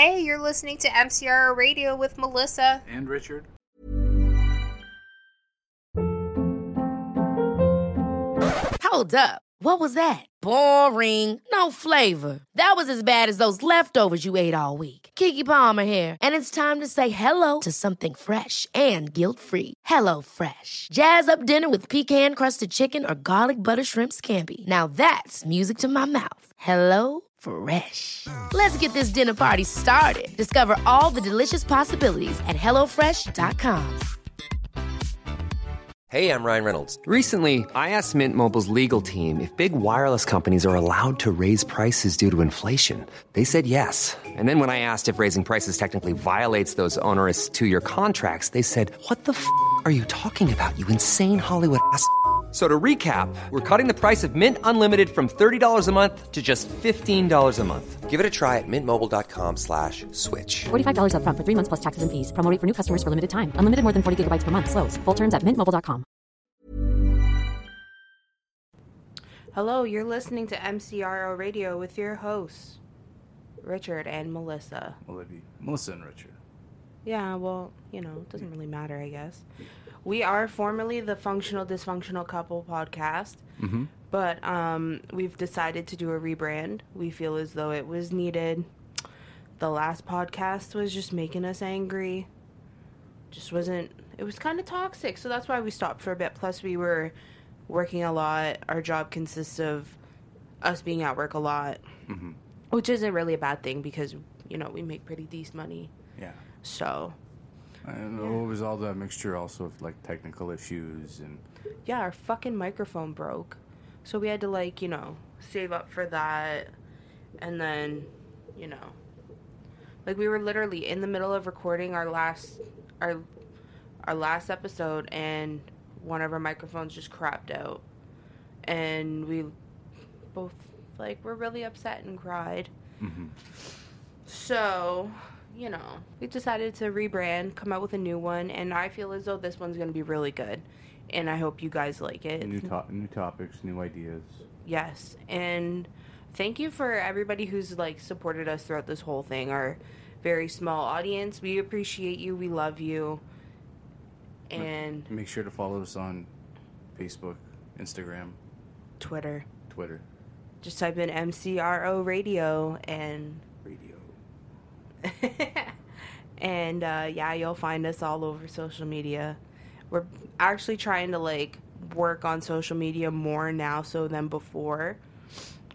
Hey, you're listening to MCR Radio with Melissa. And Richard. Hold up. What was that? Boring. No flavor. That was as bad as those leftovers you ate all week. Keke Palmer here, and it's time to say hello to something fresh and guilt-free. Hello Fresh. Jazz up dinner with pecan-crusted chicken or garlic butter shrimp scampi. Now that's music to my mouth. Hello Fresh. Let's get this dinner party started. Discover all the delicious possibilities at hellofresh.com. Hey, I'm Ryan Reynolds. Recently, I asked Mint Mobile's legal team if big wireless companies are allowed to raise prices due to inflation. They said yes. And then when I asked if raising prices technically violates those onerous two year contracts, they said, What the f are you talking about, you insane Hollywood ass? F- So to recap, we're cutting the price of Mint Unlimited from $30 a month to just $15 a month. Give it a try at mintmobile.com slash switch. $45 upfront for three months plus taxes and fees. Promo rate for new customers for limited time. Unlimited more than 40 gigabytes per month. Slows. Full terms at mintmobile.com. Hello, you're listening to MCRO Radio with your hosts, Richard and Melissa. Olivia. Melissa and Richard. Yeah, well, you know, it doesn't really matter, I guess. We are formerly the Functional Dysfunctional Couple podcast, Mm-hmm. but um, we've decided to do a rebrand. We feel as though it was needed. The last podcast was just making us angry. Just wasn't, it was kind of toxic, so that's why we stopped for a bit. Plus, we were working a lot. Our job consists of us being at work a lot, Mm-hmm. which isn't really a bad thing because, you know, we make pretty decent money. Yeah. So, And Yeah. it was all that mixture also of like technical issues and yeah, our fucking microphone broke. So we had to like, you know, save up for that and then, you know, like we were literally in the middle of recording our last our our last episode and one of our microphones just crapped out. And we both like were really upset and cried. Mhm. So, you know, we decided to rebrand, come out with a new one, and I feel as though this one's going to be really good. And I hope you guys like it. new to- new topics, new ideas. Yes, and thank you for everybody who's like supported us throughout this whole thing. Our very small audience, we appreciate you. We love you. And Make sure to follow us on Facebook, Instagram, Twitter. Twitter, Just type in MCRO Radio and. and uh, yeah, you'll find us all over social media. We're actually trying to like work on social media more now so than before.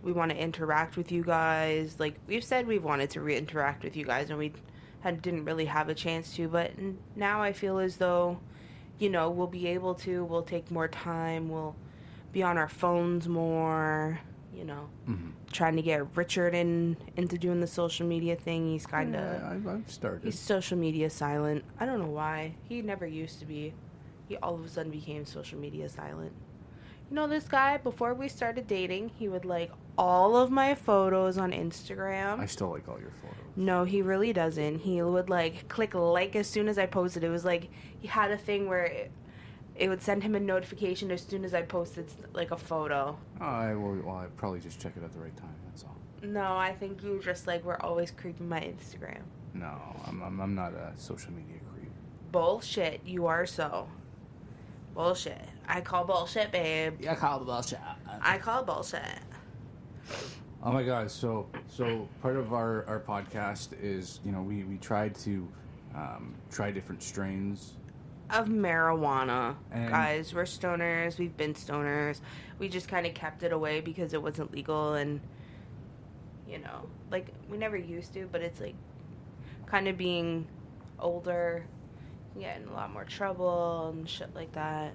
We want to interact with you guys. Like we've said, we've wanted to re- interact with you guys, and we had, didn't really have a chance to. But now I feel as though, you know, we'll be able to. We'll take more time. We'll be on our phones more. You know, Mm-hmm. trying to get Richard in into doing the social media thing. He's kind of Yeah, I've, I've started. He's social media silent. I don't know why. He never used to be. He all of a sudden became social media silent. You know, this guy, before we started dating, he would like all of my photos on Instagram. I still like all your photos. No, he really doesn't. He would like click like as soon as I posted. It was like he had a thing where it, it would send him a notification as soon as I posted like a photo. Oh, I will. Well, I probably just check it at the right time. That's all. No, I think you just like were always creeping my Instagram. No, I'm, I'm, I'm not a social media creep. Bullshit. You are so. Bullshit. I call bullshit, babe. Yeah, call the bullshit. I call bullshit. Oh my god! So so part of our, our podcast is you know we, we tried to um, try different strains. Of marijuana. And- Guys, we're stoners. We've been stoners. We just kind of kept it away because it wasn't legal and, you know, like, we never used to, but it's like kind of being older, getting in a lot more trouble and shit like that.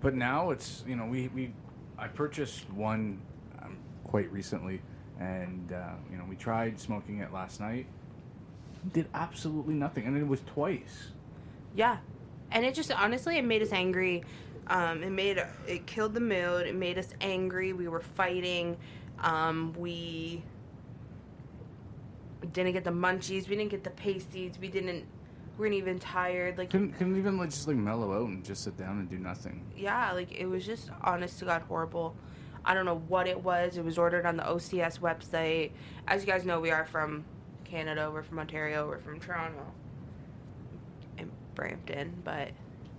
But now it's you know we, we I purchased one um, quite recently, and uh, you know we tried smoking it last night. Did absolutely nothing, and it was twice. Yeah, and it just honestly it made us angry. Um, it made it killed the mood. It made us angry. We were fighting. Um, we didn't get the munchies. We didn't get the pasties. We didn't. We weren't even tired. Like Couldn't couldn't even like just like mellow out and just sit down and do nothing. yeah, like it was just honest to God horrible. I don't know what it was. It was ordered on the OCS website. As you guys know, we are from Canada. We're from Ontario. We're from Toronto. Brampton, but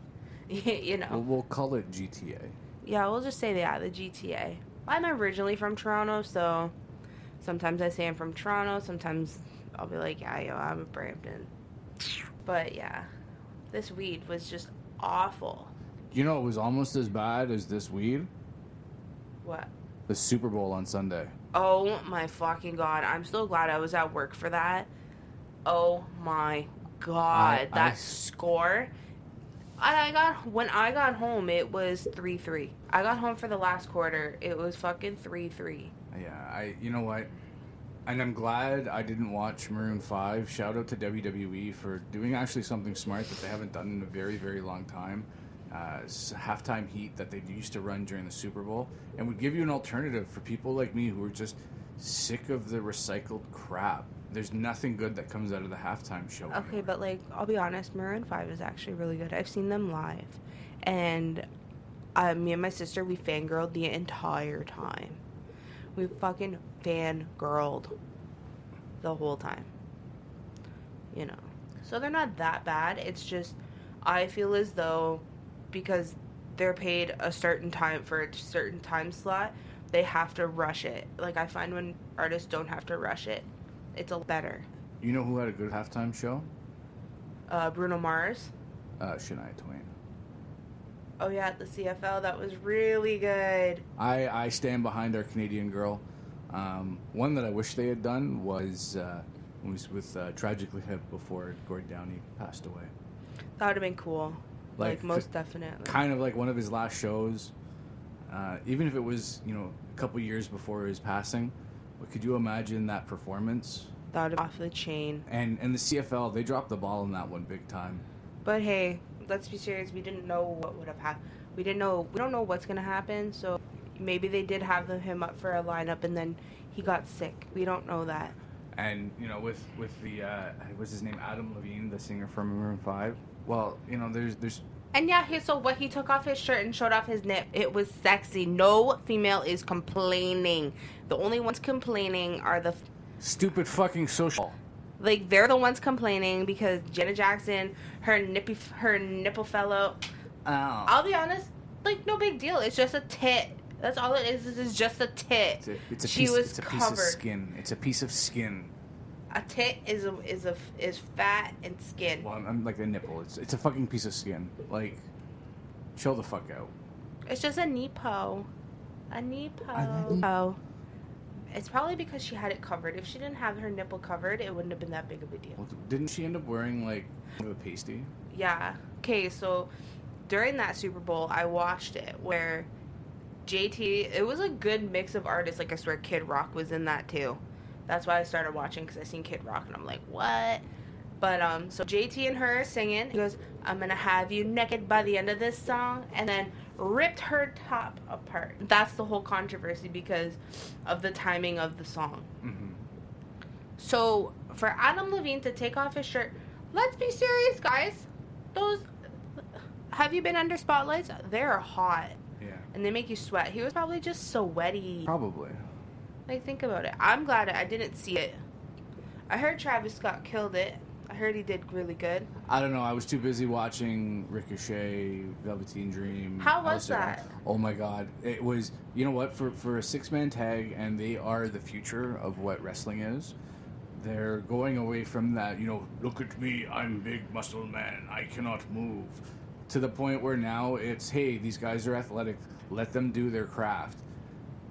you know. We'll, we'll call it GTA. Yeah, we'll just say yeah, the GTA. I'm originally from Toronto, so sometimes I say I'm from Toronto. Sometimes I'll be like, yeah, yo, I'm a Brampton. But yeah, this weed was just awful. You know, it was almost as bad as this weed. What? The Super Bowl on Sunday. Oh my fucking god! I'm so glad I was at work for that. Oh my god, I- that I- score! And I got when I got home, it was three three. I got home for the last quarter. It was fucking three three. Yeah, I. You know what? And I'm glad I didn't watch Maroon Five. Shout out to WWE for doing actually something smart that they haven't done in a very, very long time. Uh, halftime heat that they used to run during the Super Bowl, and would give you an alternative for people like me who are just sick of the recycled crap. There's nothing good that comes out of the halftime show. Okay, anymore. but like I'll be honest, Maroon Five is actually really good. I've seen them live, and uh, me and my sister we fangirled the entire time. We fucking fangirled the whole time. You know, so they're not that bad. It's just I feel as though because they're paid a certain time for a certain time slot, they have to rush it. Like I find when artists don't have to rush it, it's a better. you know who had a good halftime show? Uh, Bruno Mars. Uh, Shania Twain. Oh yeah, at the CFL, that was really good. I, I stand behind our Canadian girl. Um, one that I wish they had done was uh, was with uh, Tragically Hip before Gord Downie passed away. That would have been cool. Like, Like, most definitely. Kind of like one of his last shows. Uh, even if it was you know a couple years before his passing, but could you imagine that performance? that would off the chain. And and the CFL they dropped the ball in that one big time. But hey, let's be serious. We didn't know what would have happened. We didn't know. We don't know what's gonna happen. So maybe they did have him up for a lineup, and then he got sick. We don't know that. And you know with with the uh, what's his name Adam Levine, the singer from Maroon Five. Well, you know there's there's And yeah, he, so what he took off his shirt and showed off his nip. It was sexy. No female is complaining. The only ones complaining are the stupid fucking social. like they're the ones complaining because Janet Jackson, her nippy, her nipple fell out. Oh. I'll be honest, like no big deal. It's just a tit. That's all it is. This is just a tit. It's a, it's a she piece. was it's a piece covered. of skin. It's a piece of skin. A tit is a is a is fat and skin. Well, I'm, I'm like a nipple. It's it's a fucking piece of skin. Like, chill the fuck out. It's just a nepo. A nepo. Oh. It's probably because she had it covered. If she didn't have her nipple covered, it wouldn't have been that big of a deal. Well, didn't she end up wearing like a pasty? Yeah. Okay, so during that Super Bowl, I watched it where JT, it was a good mix of artists. Like, I swear Kid Rock was in that too. That's why I started watching because I seen Kid Rock and I'm like, what? But, um, so JT and her are singing. He goes, I'm gonna have you naked by the end of this song. And then ripped her top apart. That's the whole controversy because of the timing of the song. Mm-hmm. So for Adam Levine to take off his shirt, let's be serious, guys. Those have you been under spotlights? They're hot Yeah. and they make you sweat. He was probably just sweaty. Probably. Like think about it. I'm glad I didn't see it. I heard Travis Scott killed it. I heard he did really good. I don't know. I was too busy watching Ricochet, Velveteen Dream. How was Aleister that? Oh my god! It was. You know what? For for a six man tag, and they are the future of what wrestling is. They're going away from that. You know, look at me. I'm big muscle man. I cannot move. To the point where now it's hey, these guys are athletic. Let them do their craft.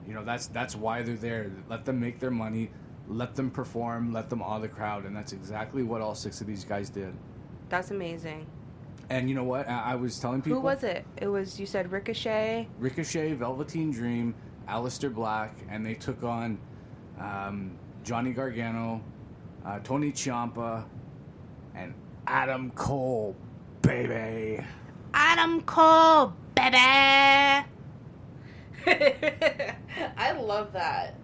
You know, that's that's why they're there. Let them make their money. Let them perform. Let them awe the crowd, and that's exactly what all six of these guys did. That's amazing. And you know what? I, I was telling people. Who was it? It was you said Ricochet. Ricochet, Velveteen Dream, Aleister Black, and they took on um, Johnny Gargano, uh, Tony Ciampa, and Adam Cole, baby. Adam Cole, baby. I love that.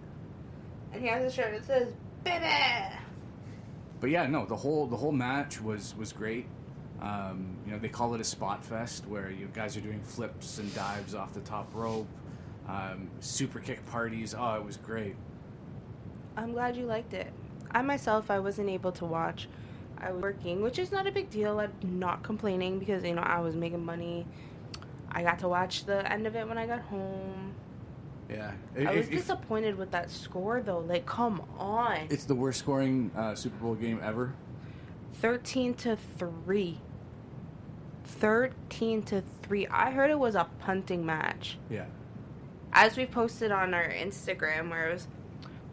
And he has a shirt that says "baby." But yeah, no, the whole the whole match was was great. Um, you know, they call it a spot fest where you guys are doing flips and dives off the top rope, um, super kick parties. Oh, it was great. I'm glad you liked it. I myself, I wasn't able to watch. I was working, which is not a big deal. I'm not complaining because you know I was making money. I got to watch the end of it when I got home. Yeah. I was if- disappointed with that score though. Like, come on, it's the worst scoring uh, Super Bowl game ever. thirteen to three. Thirteen to three. I heard it was a punting match. Yeah. as we posted on our Instagram, where it was,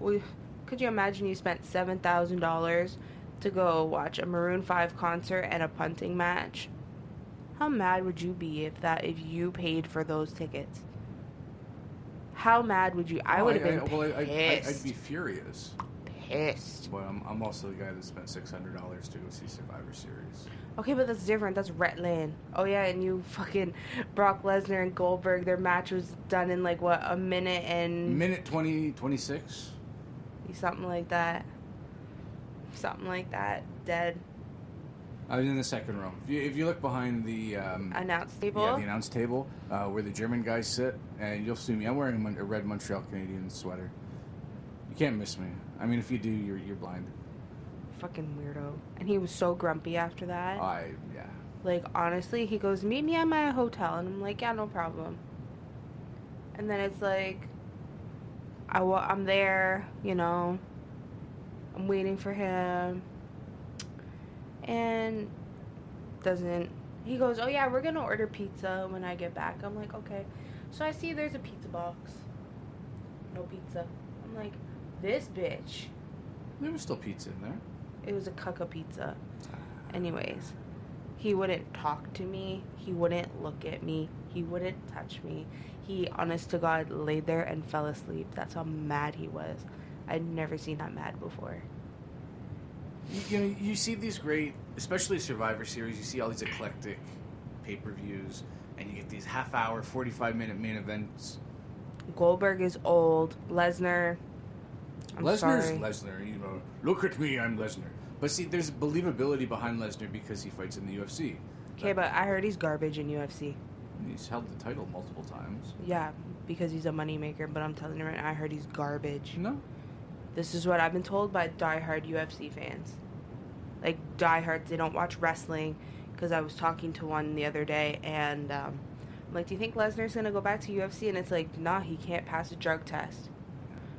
we could you imagine you spent seven thousand dollars to go watch a Maroon Five concert and a punting match? How mad would you be if that if you paid for those tickets? How mad would you? I Oh, would have been well, I, I, pissed. I'd be furious. pissed. But I'm, I'm also the guy that spent six hundred dollars to go see Survivor Series. Okay, but that's different. That's Rhetland. Oh yeah, and you fucking Brock Lesnar and Goldberg. Their match was done in like what a minute and Minute 20, 26? something like that. Something like that. Dead. I was in the second row. If you, if you look behind the um, Announce table. yeah, the announce table uh, where the German guys sit, and you'll see me. I'm wearing a red Montreal Canadiens sweater. You can't miss me. I mean, if you do, you're you're blind. Fucking weirdo. And he was so grumpy after that. I yeah. like honestly, he goes, "Meet me at my hotel," and I'm like, "Yeah, no problem." And then it's like, I I'm there, you know. I'm waiting for him, and doesn't. He goes, "Oh yeah, we're gonna order pizza when I get back." I'm like, "Okay." So I see there's a pizza box. No pizza. I'm like, "This bitch." There was still pizza in there. It was a cucka pizza. Anyways, he wouldn't talk to me. He wouldn't look at me. He wouldn't touch me. He, honest to God, laid there and fell asleep. That's how mad he was. I'd never seen that mad before. You, you know, you see these great, especially Survivor Series. You see all these eclectic pay per views, and you get these half hour, forty five minute main events. Goldberg is old. Lesnar. Lesnar's. Lesnar. You know, look at me, I'm Lesnar. But see, there's believability behind Lesnar because he fights in the UFC. Okay, but I heard he's garbage in UFC. He's held the title multiple times. Yeah, because he's a moneymaker, but I'm telling you right now, I heard he's garbage. No. This is what I've been told by diehard UFC fans. Like diehards, they don't watch wrestling because I was talking to one the other day and um, I'm like, "Do you think Lesnar's gonna go back to UFC?" And it's like, "Nah, he can't pass a drug test."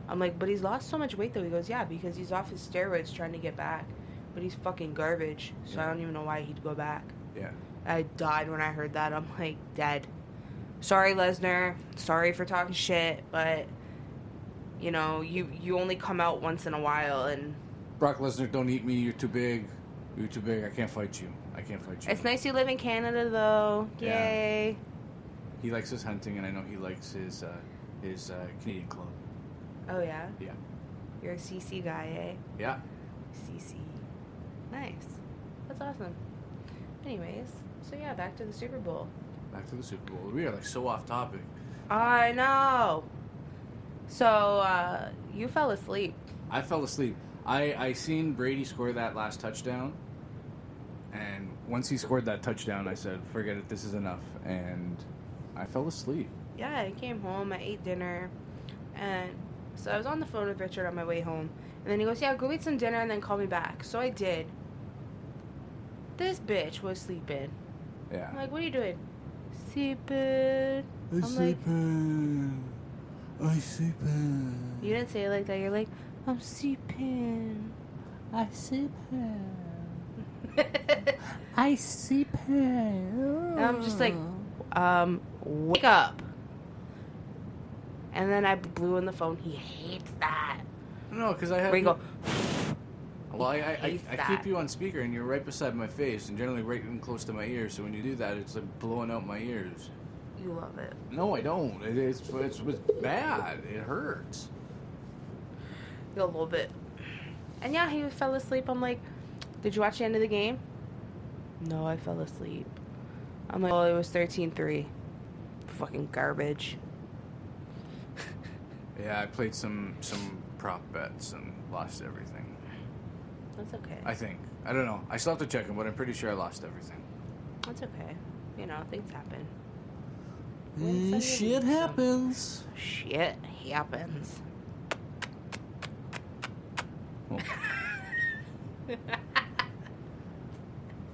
I'm like, "But he's lost so much weight though." He goes, "Yeah, because he's off his steroids trying to get back, but he's fucking garbage. So I don't even know why he'd go back." Yeah. I died when I heard that. I'm like, dead. Sorry, Lesnar. Sorry for talking shit, but you know, you you only come out once in a while, and Brock Lesnar, don't eat me. You're too big. You're too big. I can't fight you. I can't fight you. it's nice you live in Canada, though. Yeah. Yay! He likes his hunting, and I know he likes his uh, his uh, Canadian club. Oh yeah, Yeah. you're a CC guy, eh? Yeah. CC. Nice. That's awesome. Anyways, so yeah, back to the Super Bowl. Back to the Super Bowl. We are like so off topic. I know. So uh, you fell asleep. I fell asleep. I I seen Brady score that last touchdown, and once he scored that touchdown, I said, "Forget it. This is enough." And I fell asleep. yeah, I came home, I ate dinner, and so I was on the phone with Richard on my way home. And then he goes, Yeah, go eat some dinner and then call me back. So I did. This bitch was sleeping. Yeah. I'm like, What are you doing? Sleeping. I'm like, I sleeping. You didn't say it like that. You're like, I'm sleeping. I sleep I sleep And I'm just like, um, wake up. And then I blew in the phone. He hates that. No, because I have. Where you go, Well, I, I, I, I keep you on speaker, and you're right beside my face, and generally right in close to my ear. So when you do that, it's like blowing out my ears. You love it. No, I don't. It, it's, it's it's bad. It hurts. a little bit. And yeah, he fell asleep. I'm like, did you watch the end of the game? No, I fell asleep. I'm like, well, it was 13-3. Fucking garbage. Yeah, I played some some prop bets and lost everything. That's okay. I think. I don't know. I still have to check them, but I'm pretty sure I lost everything. That's okay. You know, things happen. Mm, shit happens. Shit happens. Well,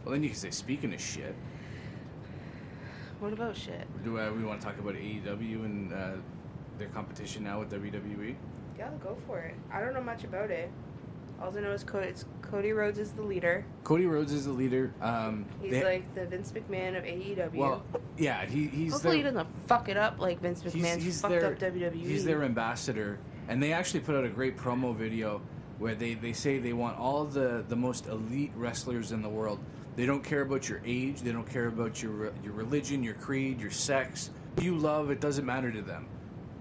Well, then you can say, speaking of shit, What about shit? do uh, we want to talk about AEW and uh, their competition now with WWE? Yeah, go for it. I don't know much about it. All I know is Cody, Cody Rhodes is the leader. Cody Rhodes is the leader. Um, He's they- like the Vince McMahon of AEW. well, yeah, he, he's Hopefully he their, doesn't fuck it up like Vince he's, McMahon's he's fucked their, up. WWE. He's their ambassador, and they actually put out a great promo video where they, they say they want all the, the most elite wrestlers in the world. They don't care about your age, they don't care about your re- your religion, your creed, your sex. Who you love, it doesn't matter to them.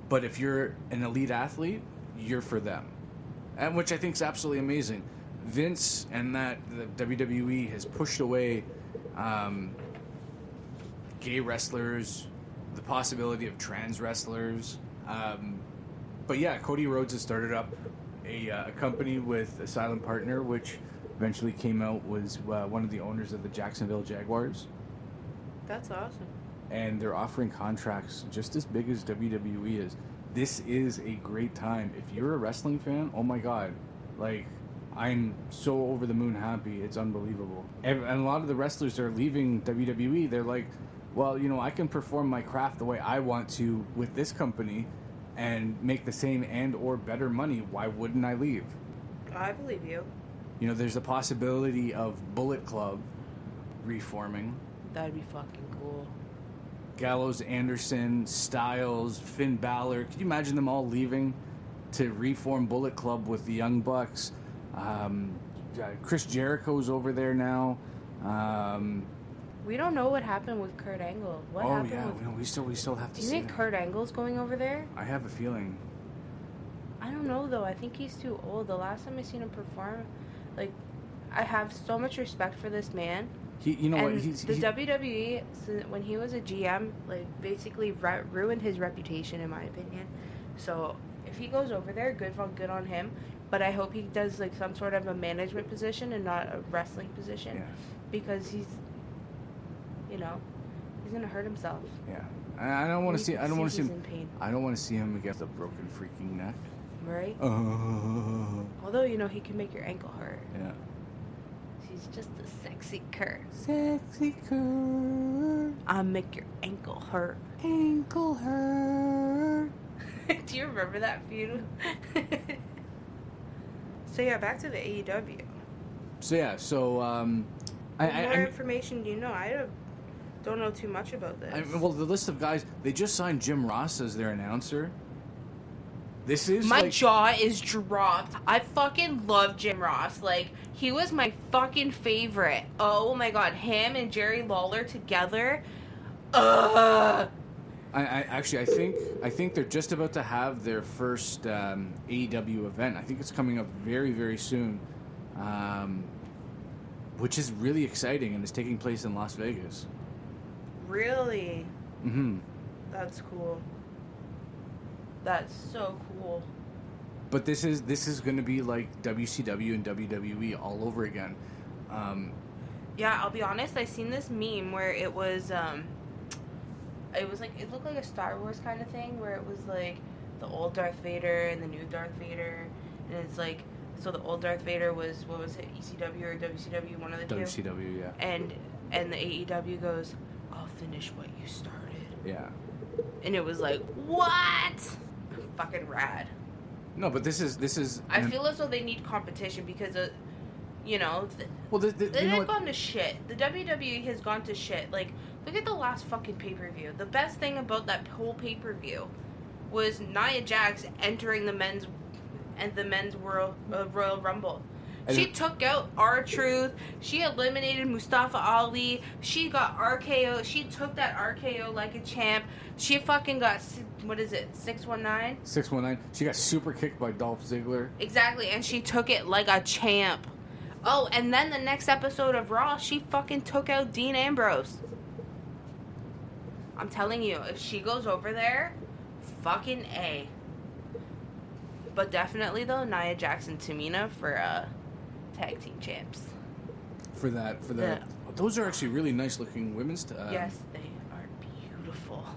But if you're an elite athlete, you're for them, and which I think is absolutely amazing. Vince and that the WWE has pushed away um, gay wrestlers, the possibility of trans wrestlers. Um, but yeah, Cody Rhodes has started up a, uh, a company with a silent partner, which eventually came out was uh, one of the owners of the Jacksonville Jaguars, That's awesome. and they're offering contracts just as big as WWE is. This is a great time. If you're a wrestling fan, oh my god, like. I'm so over the moon happy. It's unbelievable. And a lot of the wrestlers that are leaving WWE. They're like, well, you know, I can perform my craft the way I want to with this company and make the same and or better money. Why wouldn't I leave? I believe you. You know, there's a possibility of Bullet Club reforming. That'd be fucking cool. Gallows, Anderson, Styles, Finn Balor. Could you imagine them all leaving to reform Bullet Club with the Young Bucks? Um, uh, Chris Jericho's over there now. Um, We don't know what happened with Kurt Angle. What oh happened yeah, with we, know, we still we still have to Do you think that. Kurt Angle's going over there? I have a feeling. I don't know though. I think he's too old. The last time I seen him perform, like, I have so much respect for this man. He, you know and what? He's, the he- WWE, when he was a GM, like basically ru- ruined his reputation, in my opinion. So if he goes over there, good on good on him. But I hope he does like some sort of a management position and not a wrestling position, Yeah. because he's, you know, he's gonna hurt himself. Yeah, I, I don't want to see. I don't want to see him. in pain. I don't want to see him against a broken freaking neck. Right? Uh, Although you know he can make your ankle hurt. yeah. He's just a sexy cur. Sexy cur. I'll make your ankle hurt. ankle hurt. Do you remember that feud? so yeah, back to the AEW. So yeah, so um, I, What I, more I, information do you know? I don't- don't know too much about this. I, well, the list of guys they just signed Jim Ross as their announcer. This is my like, jaw is dropped. I fucking love Jim Ross. Like he was my fucking favorite. Oh my god, him and Jerry Lawler together. Ugh. I, I actually I think I think they're just about to have their first um, AEW event. I think it's coming up very very soon, um, which is really exciting and is taking place in Las Vegas. Really? hmm That's cool. That's so cool. But this is this is going to be like WCW and WWE all over again. Um, Yeah, I'll be honest. I seen this meme where it was, um, it was like it looked like a Star Wars kind of thing, where it was like the old Darth Vader and the new Darth Vader, and it's like so the old Darth Vader was what was it ECW or WCW, one of the two, WCW, yeah, and and the AEW goes, I'll finish what you started, yeah. and it was like what, fucking rad. No, but this is this is. I feel as though they need competition because, uh, you know. Th- well. This, this, They you know have what? gone to shit. The WWE has gone to shit. Like, look at the last fucking pay per view. The best thing about that whole pay per view was Nia Jax entering the men's and the men's Royal uh, Royal Rumble. She took out R-Truth. She eliminated Mustafa Ali. She got RKO. She took that RKO like a champ. She fucking got what is it? Six one nine. Six one nine. She got super kicked by Dolph Ziggler. Exactly, and she took it like a champ. Oh, and then the next episode of Raw, she fucking took out Dean Ambrose. I'm telling you, if she goes over there, fucking A. But definitely though, Nia Jackson Tamina for uh tag team champs. for that for that. Those are actually really nice looking women's. T- uh, yes, they are beautiful.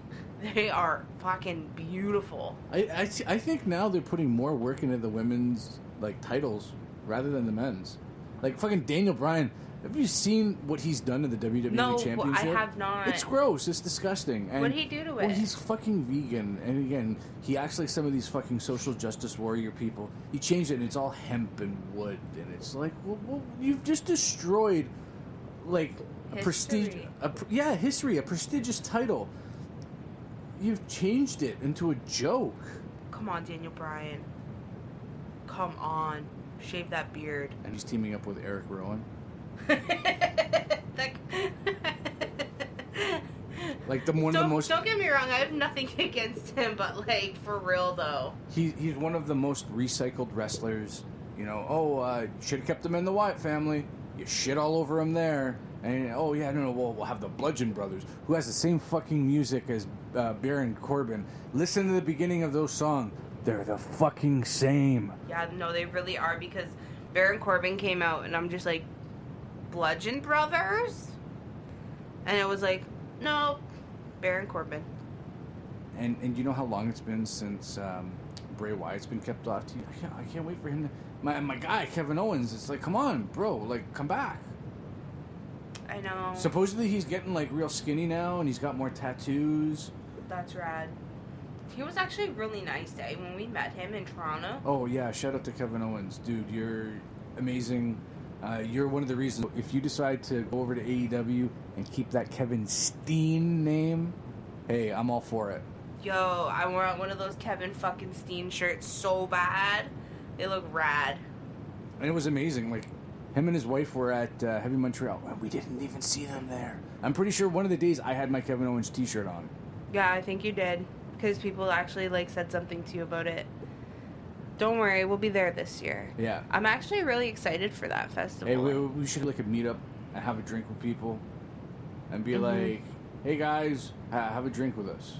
They are fucking beautiful. I I, I think now they're putting more work into the women's like titles rather than the men's. Like fucking Daniel Bryan. Have you seen what he's done to the WWE Championship? No, I have not. It's gross. It's disgusting. And, what did he do to it? Well, he's fucking vegan, and again, he acts like some of these fucking social justice warrior people. He changed it, and it's all hemp and wood, and it's like, well, well you've just destroyed, like, a prestige. A, yeah, history, a prestigious title. You've changed it into a joke. Come on, Daniel Bryan. Come on. Shave that beard. And he's teaming up with Erick Rowan. Like the one of don't, the most. don't get me wrong, I have nothing against him, but like for real though. He, he's one of the most recycled wrestlers. You know, oh, uh, should have kept him in the Wyatt family. You shit all over him there. And oh yeah, no, no, we'll, we'll have the Bludgeon Brothers, who has the same fucking music as uh, Baron Corbin. Listen to the beginning of those songs; they're the fucking same. Yeah, no, they really are because Baron Corbin came out and I'm just like, Bludgeon Brothers? And it was like, no, Baron Corbin. And and you know how long it's been since um, Bray Wyatt's been kept off TV? I can't, I can't wait for him to. My my guy Kevin Owens. It's like, come on, bro, like come back. I know. Supposedly he's getting like real skinny now, and he's got more tattoos. That's rad. He was actually really nice, eh? When we met him in Toronto. Oh yeah, shout out to Kevin Owens, dude. You're amazing. Uh, you're one of the reasons. If you decide to go over to AEW and keep that Kevin Steen name, hey, I'm all for it. Yo, I want one of those Kevin fucking Steen shirts so bad. They look rad. And it was amazing. Like him and his wife were at uh, Heavy Montreal, and we didn't even see them there. I'm pretty sure one of the days I had my Kevin Owens T-shirt on. Yeah, I think you did. Because people actually like said something to you about it. Don't worry, we'll be there this year. Yeah. I'm actually really excited for that festival. Hey, we, we should like a meetup and have a drink with people, and be Mhm. like, "Hey guys, ha- have a drink with us."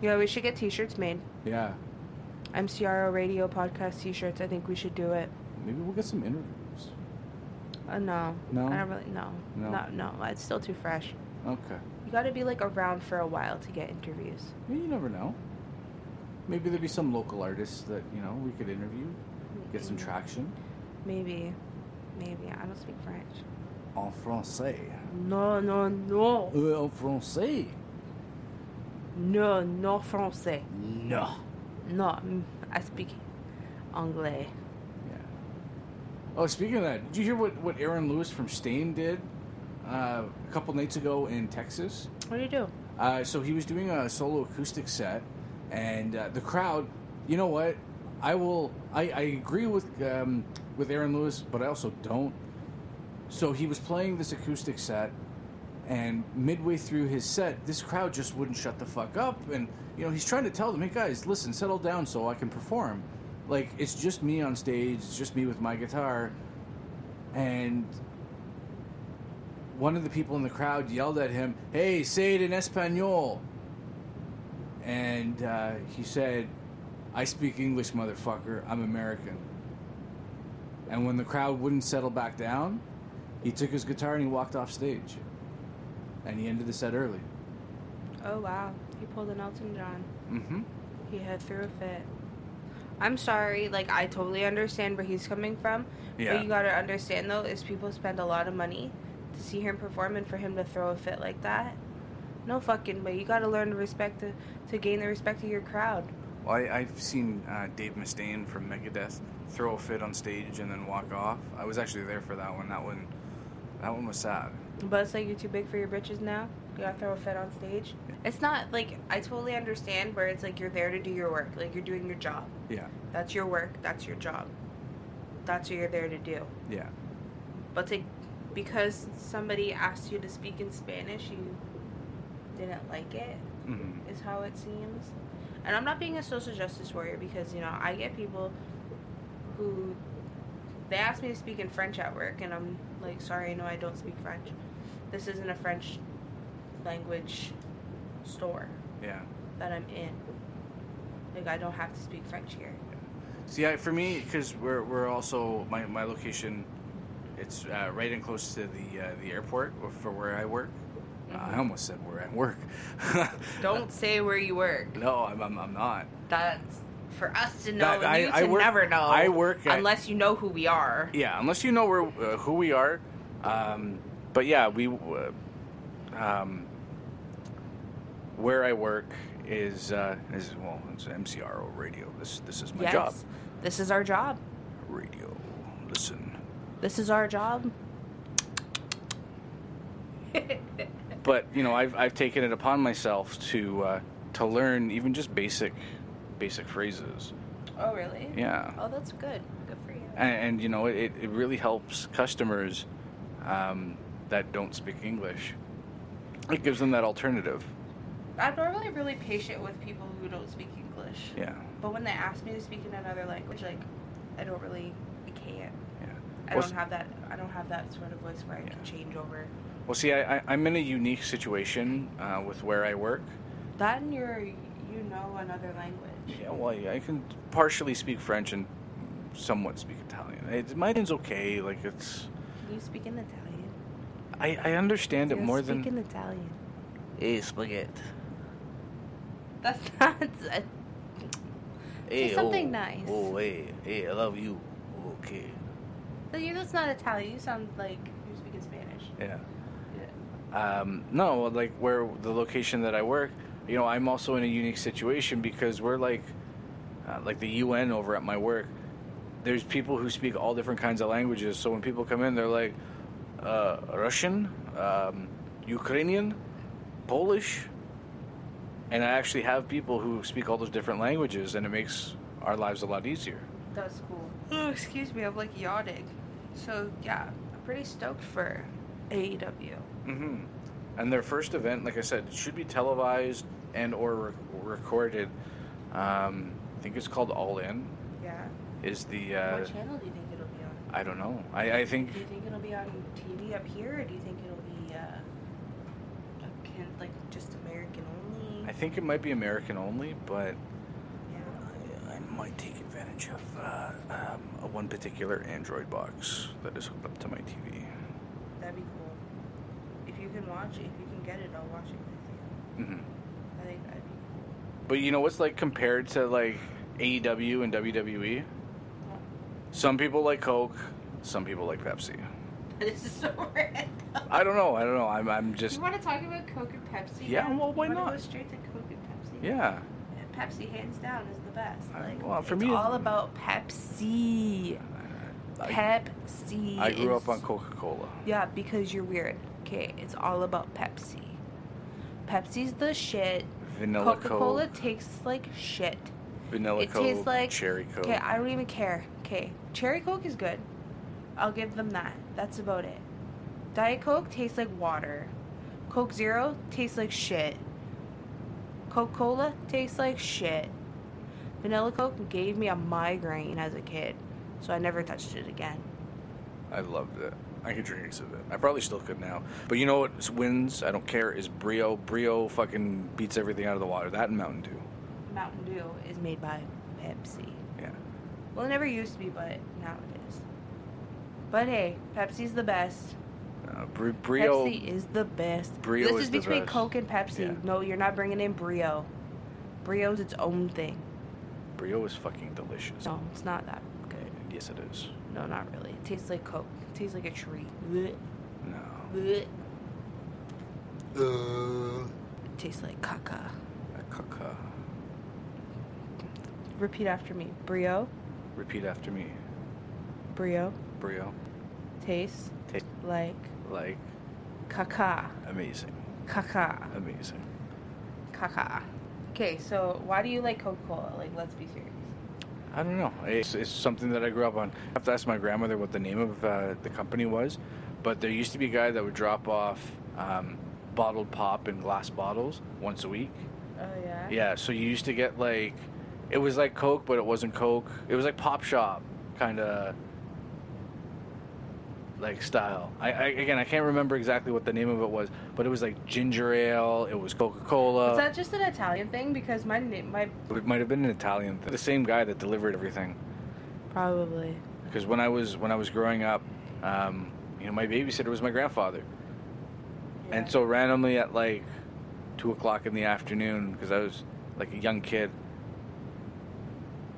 yeah, we should get t-shirts made. Yeah, MCRO radio podcast t-shirts. I think we should do it. maybe we'll get some interviews. Uh, no. No? I don't really know. No? No, no. It's still too fresh. Okay. You gotta be like around for a while to get interviews. Yeah, you never know. Maybe there'd be some local artists that you know we could interview, get some traction. Maybe. Maybe. I don't speak French. En français. No, no, no. Euh, en français. No, no français. No. No, mm, I speak anglais. Yeah. Oh, speaking of that, did you hear what what Aaron Lewis from Staind did uh, a couple nights ago in Texas? What do you do? Uh, so he was doing a solo acoustic set, and uh, the crowd. You know what? I will. I, I agree with um, with Aaron Lewis, but I also don't. So he was playing this acoustic set, and midway through his set, this crowd just wouldn't shut the fuck up. And you know, he's trying to tell them, "Hey guys, listen, settle down, so I can perform." Like it's just me on stage. It's just me with my guitar, and one of the people in the crowd yelled at him, "Hey, say it in Espanol." And uh, he said, "I speak English, motherfucker. I'm American." And when the crowd wouldn't settle back down, he took his guitar and he walked off stage. And he ended the set early. Oh wow, he pulled an Elton John. Mm-hmm. He had threw a fit. I'm sorry, like I totally understand where he's coming from. Yeah. What you gotta understand though is people spend a lot of money to see him perform and for him to throw a fit like that. No fucking way. You gotta learn to respect the, to gain the respect of your crowd. Well, I, I've seen uh, Dave Mustaine from Megadeth throw a fit on stage and then walk off. I was actually there for that one. That one, that one was sad. But it's like you're too big for your britches now. You gotta throw a fit on stage. It's not like I totally understand where it's like you're there to do your work, like you're doing your job. Yeah, That's your work. That's your job. That's what you're there to do. yeah. But to, because somebody asked you to speak in Spanish, you didn't like it. Mm-hmm. Is how it seems. And I'm not being a social justice warrior because you know I get people who they ask me to speak in French at work, and I'm like, sorry, no, I don't speak French. This isn't a French language store Yeah. that I'm in. Like I don't have to speak French here. See, I, for me, because we're, we're also my, my location, it's uh, right and close to the uh, the airport for where I work. I almost said where I work. Don't say where you work. no, I'm, I'm, I'm not. That's for us to know, That- and I- you I to work- never know. I work at- unless you know who we are. Yeah, unless you know where uh, who we are. Um, but yeah, we uh, um, where I work is uh, is well, it's MCRO radio. This this is my yes, job. this is our job. Radio. Listen. This is our job. But you know, I've I've taken it upon myself to uh, to learn even just basic basic phrases. Oh, really? Yeah. Oh, that's good. Good for you. and, and you know it, it really helps customers um, that don't speak english it gives them that alternative I'm normally really patient with people who don't speak English. yeah But when they ask me to speak in another language, like, I don't really, I can't. yeah I well, don't have that. I don't have that sort of voice where I can change over. Well see I, I, i'm in a unique situation uh, with where i work That and you're, you know, another language. yeah well i can partially speak french and somewhat speak italian it, mine's okay like it's Can you speak in Italian? i, I understand it more than You speak in Italian. hey spaghetti That's not. A, hey, something nice. oh hey hey i love you okay you, that's not Italian. You sound like you're speaking Spanish. yeah Yeah. Um, no, like where the location that I work, you know, I'm also in a unique situation because we're like, uh, like the UN over at my work. There's people who speak all different kinds of languages. So when people come in, they're like, uh, Russian, um, Ukrainian, Polish, and I actually have people who speak all those different languages, and it makes our lives a lot easier. That's cool. Oh, excuse me, I'm like yawning. So yeah, I'm pretty stoked for AEW. Hmm And their first event, like I said, should be televised and or re- recorded. Um, I think it's called All In. Yeah. Is the uh, what channel do you think it'll be on? I don't know. I, I think Do you think it'll be on TV up here, or do you think it'll be uh, can, like just American only? I think it might be American only, but yeah. I, I might take advantage of uh, um, a one particular Android box that is hooked up to my TV. That'd be cool. If you can watch it, if you can get it, I'll watch it with you. hmm I think that'd be cool. But you know what's like compared to like AEW and WWE? Some people like Coke, some people like Pepsi. This is so random. I don't know. I don't know. I'm, I'm just You want to talk about Coke and Pepsi? Yeah, now? well, why you not? Go straight to Coke and Pepsi. yeah. Pepsi, hands down, is the best. Like, well, for it's me, all about Pepsi. I- Pepsi. I grew up on Coca Cola. Yeah, because you're weird. Okay, it's all about Pepsi. Pepsi's the shit. Vanilla Coca Cola Coke. tastes like shit. Vanilla it Coke, tastes like Cherry Coke. Okay, I don't even care. Okay, Cherry Coke is good. I'll give them that. That's about it. Diet Coke tastes like water. Coke Zero tastes like shit. Coca Cola tastes like shit. Vanilla Coke gave me a migraine as a kid, so I never touched it again. I loved it. I could drink of it. I probably still could now. But you know what wins? I don't care. Is Brio. Brio fucking beats everything out of the water. That and Mountain Dew. Mountain Dew is made by Pepsi. Yeah. Well, it never used to be, but now it is. But hey, Pepsi's the best. Uh, Bri- Brio. Pepsi is the best. Brio this is is between. Coke and Pepsi. Yeah. No, you're not bringing in Brio. Brio's its own thing. Brio is fucking delicious. No, it's not that good. Yes, it is. No, not really. It tastes like Coke. It tastes like a tree. Blech, No. blech. It uh. tastes like caca. A caca. Repeat after me. Brio, Repeat after me. Brio, Brio. tastes Taste like like caca. amazing. Caca. Amazing. Caca. Okay, so why do you like Coca Cola? Like, let's be serious. I don't know. It's, it's something that I grew up on. I have to ask my grandmother what the name of uh, the company was, but there used to be a guy that would drop off um, bottled pop in glass bottles once a week. Oh yeah. Yeah, so you used to get like, it was like Coke, but it wasn't Coke. It was like Pop Shoppe kind of like style. I, I again, I can't remember exactly what the name of it was, but it was like ginger ale. It was Coca Cola. Is that just an Italian thing? Because my name, my It might have been an Italian. Thing. The same guy that delivered everything. probably. because when I was when I was growing up, um, you know, my babysitter was my grandfather, and so randomly at like two o'clock in the afternoon, because I was like a young kid,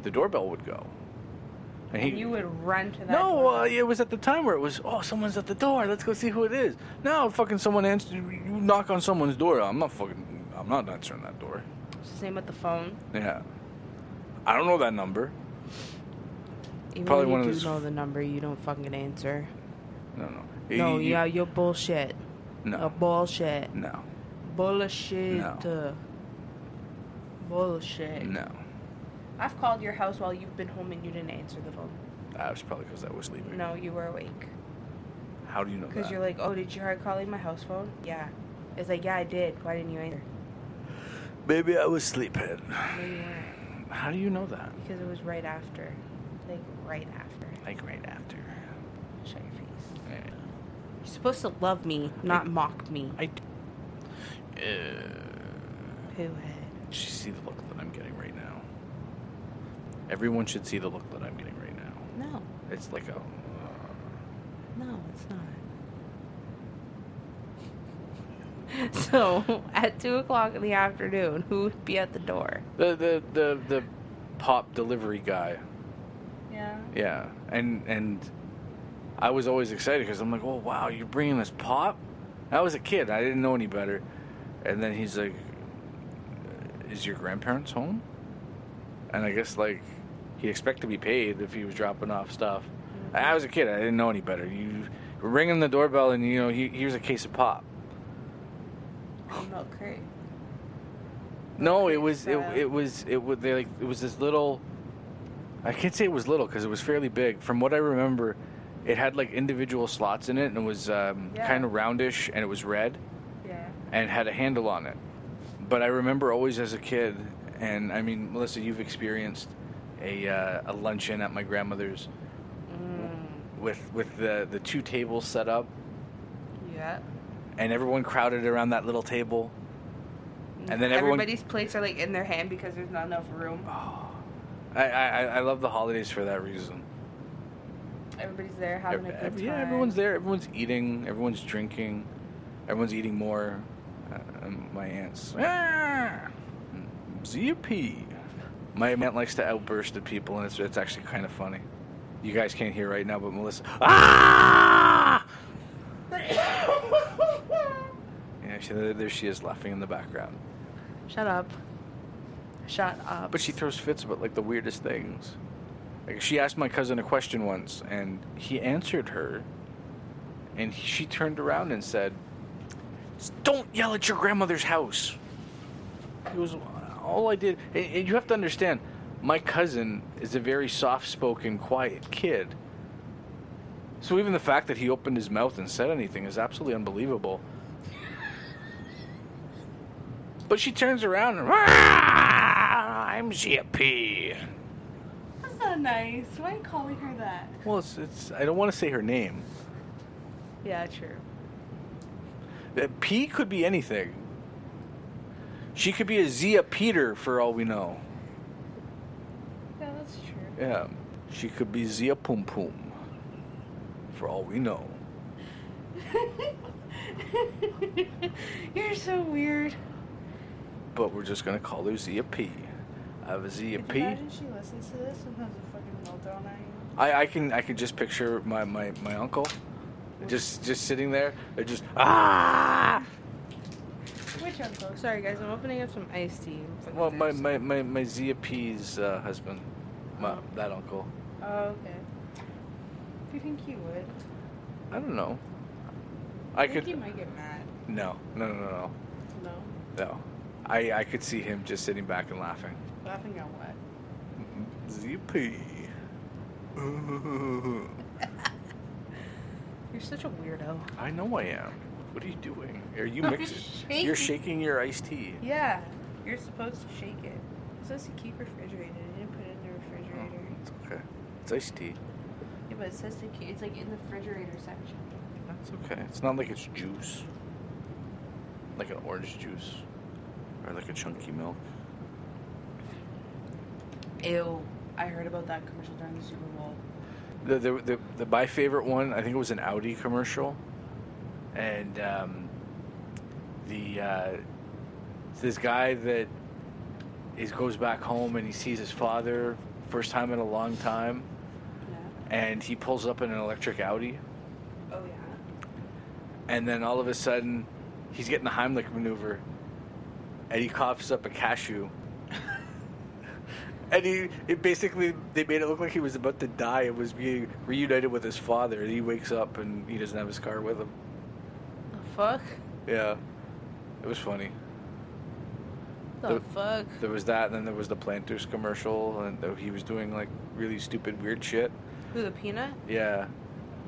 the doorbell would go. And, And you would run to that. no, uh, it was at the time where it was, oh, someone's at the door. Let's go see who it is. No, fucking someone answers. You knock on someone's door. I'm not fucking. I'm not answering that door. It's the same with the phone. Yeah. I don't know that number. Even Probably when one you of those- know the number, you don't fucking answer. No, no. No, You- you- yeah, you're bullshit. No. A bullshit. No. Bullshit. No. Bullshit. No. I've called your house while you've been home and you didn't answer the phone. That was probably because I was sleeping. No, you were awake. How do you know that? Because you're like, oh, did you try calling my house phone? Yeah. It's like, yeah, I did. Why didn't you answer? Maybe I was sleeping. No, you weren't. How do you know that? Because it was right after. Like, right after. Like right after. Shut your face. Yeah. You're supposed to love me, not mock me. I. Uh, Who had? you see the look that I'm getting. Everyone should see the look that I'm getting right now. No. It's like a. uh, No, it's not. so, at 2 o'clock in the afternoon, who would be at the door? the the the the pop delivery guy. Yeah. Yeah, and and I was always excited because I'm like, oh wow, you're bringing this pop. I was a kid, I didn't know any better, and then he's like, is your grandparents home? And I guess like he expected to be paid if he was dropping off stuff. I was a kid, I didn't know any better. You ringing the doorbell and you know he, here's a case of pop. Milk crate. No, it was it, it was it was they like it was this little. I can't say it was little because it was fairly big. From what I remember, it had like individual slots in it and it was um, Yeah. kind of roundish and it was red Yeah. and it had a handle on it. But I remember always as a kid, and I mean, Melissa, you've experienced a uh, a luncheon at my grandmother's Mm. with with the the two tables set up Yeah. and everyone crowded around that little table. And then everyone- Everybody's plates are like in their hand because there's not enough room. I, I I love the holidays for that reason. Everybody's there having a good ev- time. yeah, everyone's there. Everyone's eating. Everyone's drinking. Everyone's eating more. Uh, my aunt's "Ah, ZP. My aunt likes to outburst at people, and it's it's actually kind of funny. You guys can't hear right now, but Melissa. Ah! Yeah, she, there she is laughing in the background. Shut up. Shut up. But she throws fits about like the weirdest things. Like she asked my cousin a question once, and he answered her, and he, she turned around and said, "Don't yell at your grandmother's house." It was all I did. And, and you have to understand, my cousin is a very soft-spoken, quiet kid. So even the fact that he opened his mouth and said anything is absolutely unbelievable. But she turns around and, "Ah, I'm ZP. That's not nice. Why are you calling her that? Well, it's, it's I don't want to say her name. Yeah, true. Uh, P could be anything. She could be a Zia Peter for all we know. Yeah, that's true. Yeah. She could be Zia Pum Pum for all we know. You're so weird. But we're just going to call her Zia P. I have a Zia Could P. you imagine she listens to this and has a fucking meltdown on you? I, I can I can just picture my, my, my uncle just just sitting there. Just ah. Which uncle? Sorry, guys. I'm opening up some iced tea. Well, my my my, my Zia P's uh, husband, my, Oh. that uncle. Oh, okay. Do you think he would? I don't know. I think could he might get mad. no no no no no No. no. I I could see him just sitting back and laughing. Laughing at what? ZP. You're such a weirdo. I know I am. What are you doing? Are you I'm mixing? shaking. You're shaking your iced tea. Yeah. You're supposed to shake it. It's supposed to keep refrigerated. I didn't put it in the refrigerator. Oh, it's okay. It's iced tea. Yeah, but it says to keep. It's like in the refrigerator section. That's okay. It's not like it's juice. Like an orange juice. Or like a chunky milk. Ew. I heard about that commercial during the Super Bowl. The, the, the, the my favorite one, I think it was an Audi commercial, and um, the uh, this guy that is goes back home and he sees his father first time in a long time, Yeah. and he pulls up in an electric Audi, Oh yeah. and then all of a sudden, he's getting the Heimlich maneuver, and he coughs up a cashew. And he, it basically, they made it look like he was about to die and was being reunited with his father. And he wakes up and he doesn't have his car with him. Fuck? Yeah, it was funny. The The- fuck? There was that, and then there was the Planters commercial, and he was doing like really stupid, weird shit. Who the peanut? Yeah,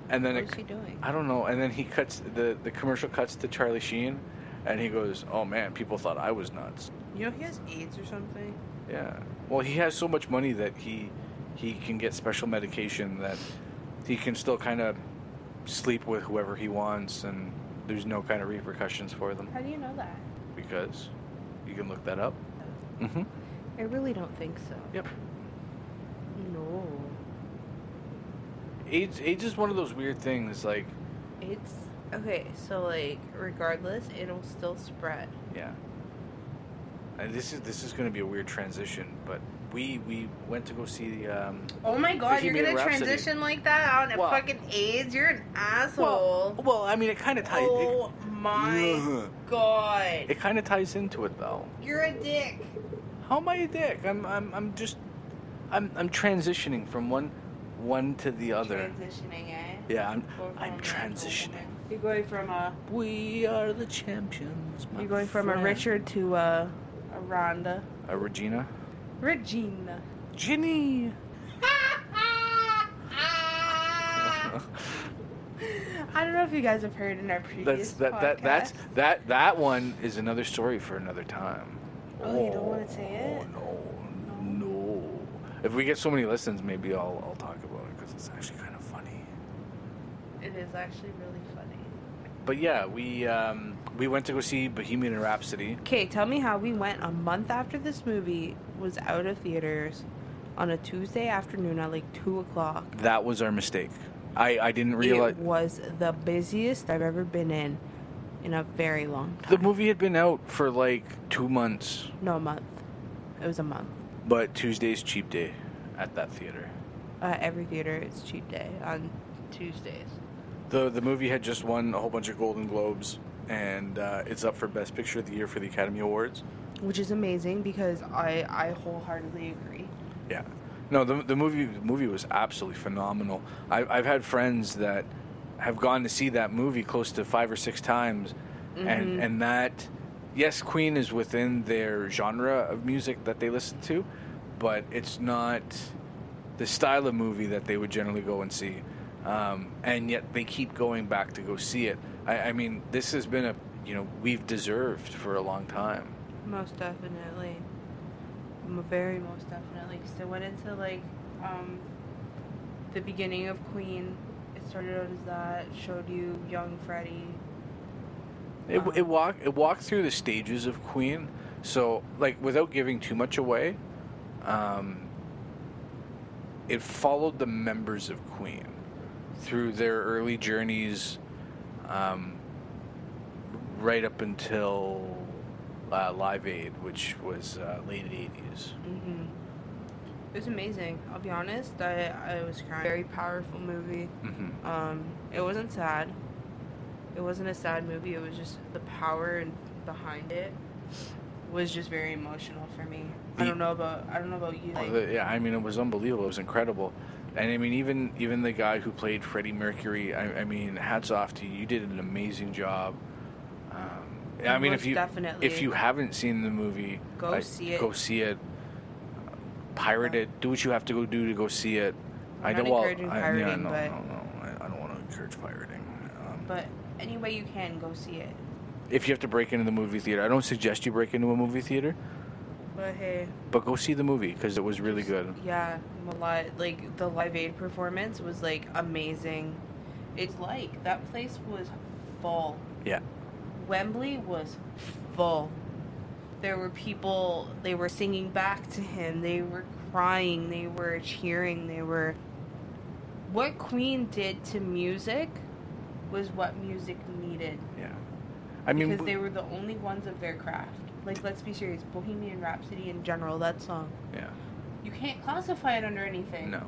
and then What it, is he doing? I don't know. And then he cuts the the commercial cuts to Charlie Sheen, and he goes, "Oh man, people thought I was nuts." You know he has AIDS or something. Yeah. Well, he has so much money that he he can get special medication that he can still kind of sleep with whoever he wants, and there's no kind of repercussions for them How do you know that? because you can look that up. Mm-hmm. I really don't think so. Yep. No. AIDS AIDS is one of those weird things. Like, It's okay. So like, regardless, it'll still spread. yeah. And this is this is going to be a weird transition, but we we went to go see. Um, Oh my god, you're gonna Rhapsody. transition like that on a Well- fucking AIDS? You're an asshole. well, well, I mean, it kind of ties. oh my Ugh. god, It, it kind of ties into it, though. you're a dick. How am I a dick? I'm I'm I'm just I'm I'm transitioning from one one to the other. Transitioning, eh? Yeah, I'm I'm transitioning. You're going from a We are the champions. my you're going from a. Richard to a a Rhonda. a Regina. Regina. Ginny. I don't know if you guys have heard in our previous That's that that that's that that one is another story for another time. Oh, you don't wanna say it? No, no. If we get so many listens, maybe I'll I'll talk about it because it's actually kind of funny. It is actually really funny. But yeah, we um, we went to go see Bohemian Rhapsody. Okay, tell me how we went a month after this movie was out of theaters on a Tuesday afternoon at like two o'clock. That was our mistake. I, I didn't realize It was the busiest I've ever been in in a very long time. the movie had been out for like two months, No, a month. It was a month. but Tuesday's cheap day at that theater. Uh, every theater is cheap day on Tuesdays. the The movie had just won a whole bunch of Golden Globes, and uh, it's up for Best Picture of the Year for the Academy Awards. Which is amazing because I, I wholeheartedly agree. Yeah, no, the the movie the movie was absolutely phenomenal. I, I've had friends that have gone to see that movie close to five or six times, and and that yes, Queen is within their genre of music that they listen to, but it's not the style of movie that they would generally go and see. Um, and yet they keep going back to go see it. I, I mean, this has been a you know we've deserved for a long time. Most definitely. Very most definitely. Because it went into like um, the beginning of Queen. It started out as that. Showed you young Freddie. It, Um, it walked it walked through the stages of Queen, so like without giving too much away, um, it followed the members of Queen through their early journeys, um, right up until uh, Live Aid, which was uh, late eighties. hmm It was amazing. I'll be honest. I I was crying. Very powerful movie. Mm-hmm. Um, it wasn't sad. It wasn't a sad movie. It was just the power and behind it was just very emotional for me. I don't know about I don't know about you. Like, the- yeah, I mean, it was unbelievable. It was incredible, and I mean, even even the guy who played Freddie Mercury. I, I mean, hats off to you. You did an amazing job. I mean, if you definitely. if you haven't seen the movie, Go see it. Go see it. Pirate it. Do what you have to go do to go see it. I'm I don't. Well, encouraging I, yeah, pirating, no, but- no, no. I, I don't want to encourage pirating. Um, but any way you can, go see it. if you have to break into the movie theater, I don't suggest you break into a movie theater, But hey, but go see the movie because it was really good. yeah, a lot like the Live Aid performance was like amazing. It's like that place was full. Yeah. Wembley was full. There were people, they were singing back to him, they were crying, they were cheering, they were. What Queen did to music was what music needed. Yeah. I mean, because they were the only ones of their craft. Like, let's be serious, Bohemian Rhapsody in general, that song yeah. You can't classify it under anything. No.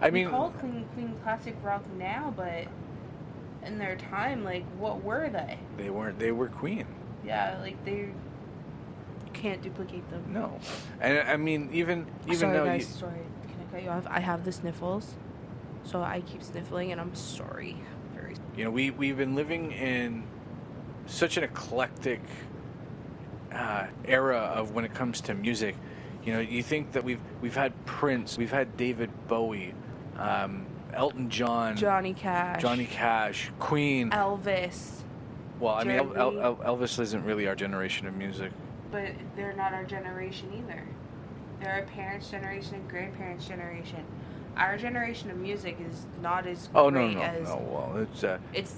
I mean, we call Queen Queen classic rock now, but in their time, like, what were they? they weren't. They were Queen. Yeah, like they can't duplicate them. No, and I mean, even even sorry, though guys. you, Sorry, can I cut you off? I have the sniffles, so I keep sniffling, and I'm sorry. Very. you know, we we've been living in such an eclectic uh, era of when it comes to music. You know, you think that we've we've had Prince, we've had David Bowie, um, Elton John, Johnny Cash. Johnny Cash, Queen. Elvis, well, I mean, El- El- El- Elvis isn't really our generation of music. but they're not our generation either. They're our parents' generation and grandparents' generation. Our generation of music is not as Oh no, no, as no. Well, it's uh, it's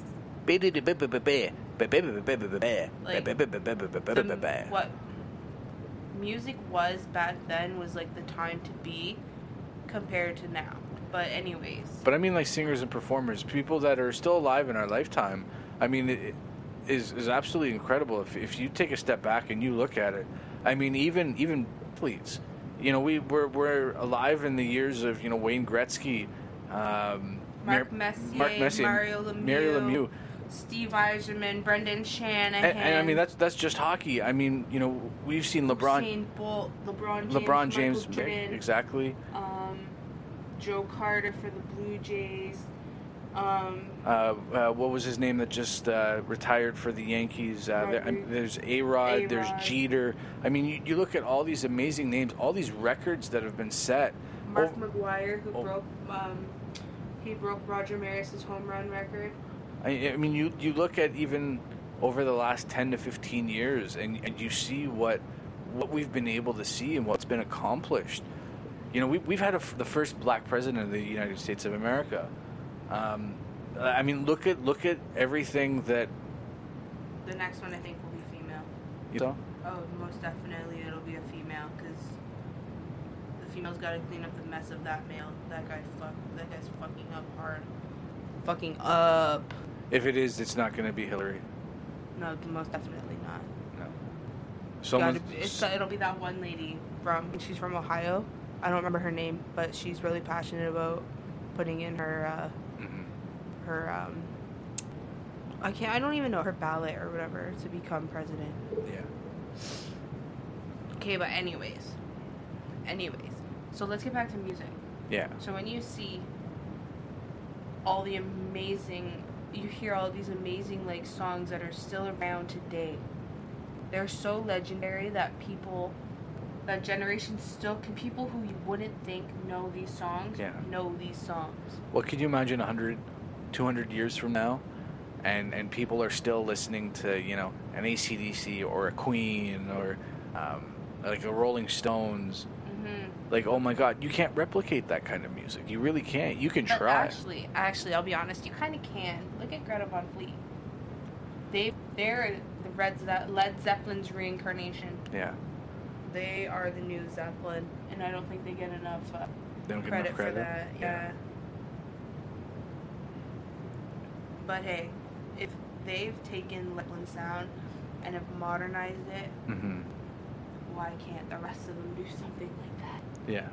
like the, what music was back then was like the time to be compared to now. But anyways, But I mean, like singers and performers, people that are still alive in our lifetime. I mean, it, is is absolutely incredible. If if you take a step back and you look at it, I mean, even even athletes. You know, we we're, we're alive in the years of you know Wayne Gretzky, um, Mark Mar- Messier, Mark Messier, Mario Lemieux, Mario Lemieux. Steve Yzerman, Brendan Shanahan. And, and I mean, that's that's just hockey. I mean, you know, we've seen LeBron, Bolt, LeBron James, LeBron James, Jordan, exactly. um, Joe Carter for the Blue Jays. Um, Uh, uh, what was his name that just uh, retired for the Yankees? Uh, there, I mean, there's A Rod, there's Jeter. I mean, you, you look at all these amazing names, all these records that have been set. Mark Oh, McGwire, who oh. broke, um, he broke Roger Maris's home run record. I, I mean, you, you look at even over the last 10 to 15 years, and, and you see what what we've been able to see and what's been accomplished. You know, we, we've had a the first black president of the United States of America. Um, I mean, look at look at everything that The next one I think will be female. you saw. Oh, most definitely it'll be a female because the female's got to clean up the mess of that male. That guy fuck. That guy's fucking up hard. Fucking up. If it is, it's not going to be Hillary. No, most definitely not. No. Someone. be- it'll be that one lady from. She's from Ohio. I don't remember her name, but she's really passionate about putting in her uh, Mhm. her um. I can't. I don't even know her ballot or whatever to become president. Yeah. Okay, but anyways, anyways. So let's get back to music. Yeah. So when you see all the amazing, you hear all these amazing like songs that are still around today. They're so legendary that people, that generation still can people who you wouldn't think know these songs Yeah. know these songs. What could you imagine 100, 200 years from now? And, and people are still listening to, you know, an ACDC or a Queen or um, like a Rolling Stones. Mm-hmm. Like, oh my God, you can't replicate that kind of music. You really can't. You can But try. actually, actually, I'll be honest. You kind of can. Look at Greta Van Fleet. They, they're the Red Ze- Led Zeppelin's reincarnation. yeah. They are the new Zeppelin, and I don't think they get enough uh, They don't get credit, enough credit. for that. Yeah. But hey, if they've taken Zeppelin sound and have modernized it, hmm why can't the rest of them do something like that? Yeah.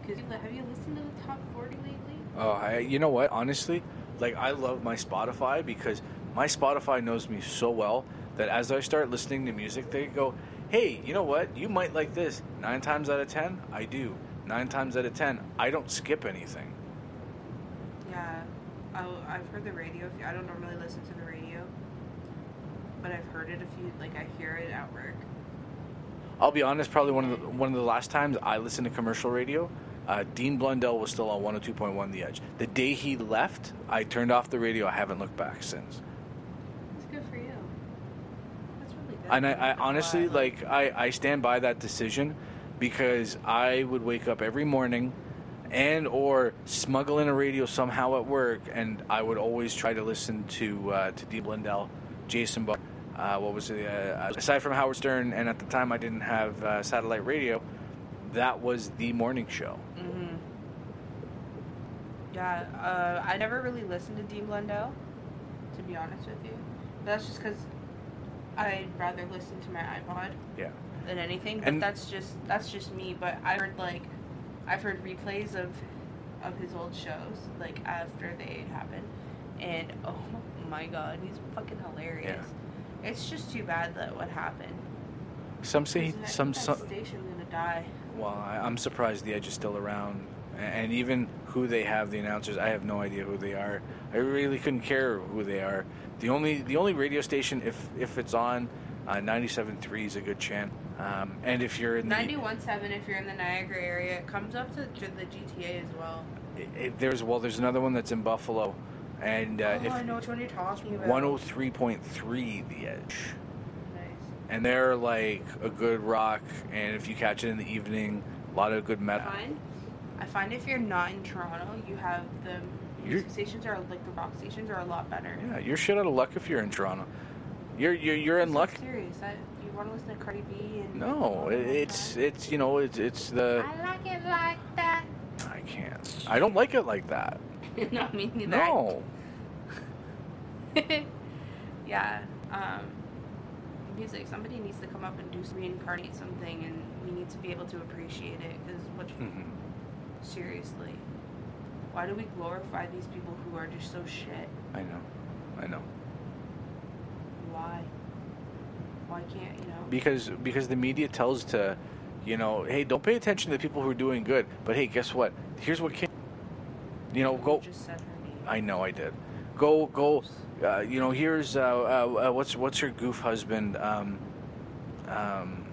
Because have you listened to the top forty lately? Oh, I, you know what? Honestly, like I love my Spotify because my Spotify knows me so well that as I start listening to music, they go, "Hey, you know what? You might like this." Nine times out of ten, I do. Nine times out of ten, I don't skip anything. Yeah, I, I've heard the radio. I don't normally listen to the radio, but I've heard it a few. Like I hear it at work. I'll be honest. Probably one of the one of the last times I listened to commercial radio, uh, Dean Blundell was still on 102.1 The Edge. The day he left, I turned off the radio. I haven't looked back since. That's good for you. That's really good. And I, I honestly like I, I stand by that decision because I would wake up every morning and or smuggle in a radio somehow at work and I would always try to listen to uh, to Dee Blundell, Jason Buck, uh, what was it? Uh, aside from Howard Stern, and at the time I didn't have uh, satellite radio. That was the morning show. Mhm. Yeah, uh, I never really listened to Dean Blundell, to be honest with you. But that's just because I'd rather listen to my iPod. Yeah. than anything. But And- that's just that's just me. But I heard like I've heard replays of of his old shows like after they had happened, and oh my god, he's fucking hilarious. It's just too bad that what happened. Some say I some some. that station's gonna die. Well, I, I'm surprised the Edge is still around, and even who they have, the announcers, I have no idea who they are. I really couldn't care who they are. The only the only radio station, if if it's on, uh, 97.3 is a good chant. Um, and if you're in the, 91.7 if you're in the Niagara area. It comes up to, the GTA as well. it- it- there's well, there's another one that's in Buffalo, and uh, oh, if I know which one you're talking about. 103.3 the Edge. Nice. and they're like a good rock and if you catch it in the evening a lot of good metal find, I find if you're not in Toronto, you have the You're- stations are like the rock stations are a lot better. yeah you're shit out of luck if you're in toronto you're you're, you're in luck Serious? I, you want to listen to Cardi B and no it, it's it's you know it's it's the I like it like that. i can't i don't like it like that no, me neither. no yeah. Um, music. Somebody needs to come up and do reincarnate something, and we need to be able to appreciate it. Because what? Mhm. Seriously. Why do we glorify these people who are just so shit? i know i know Why? Why can't you know? because because the media tells to you know hey don't pay attention to the people who are doing good but hey guess what here's what can you know go Just said her name. I know I did. Go go. Uh, you know, here's uh, uh, uh, what's what's her goof husband, um, um,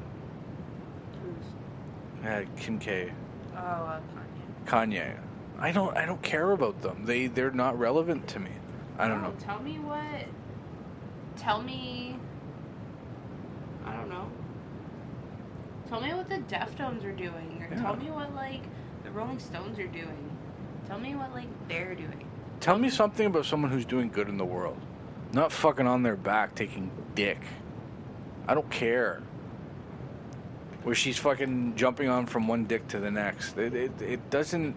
Who's? uh, Kim K, Oh, uh, Kanye. I don't I don't care about them. They they're not relevant to me. I don't No, know. Tell me what. Tell me. I don't know. Tell me what the Deftones are doing, or Yeah. tell me what like the Rolling Stones are doing. Tell me what like they're doing. Tell me something about someone who's doing good in the world, not fucking on their back taking dick. I don't care. Where she's fucking jumping on from one dick to the next. It, it, it doesn't.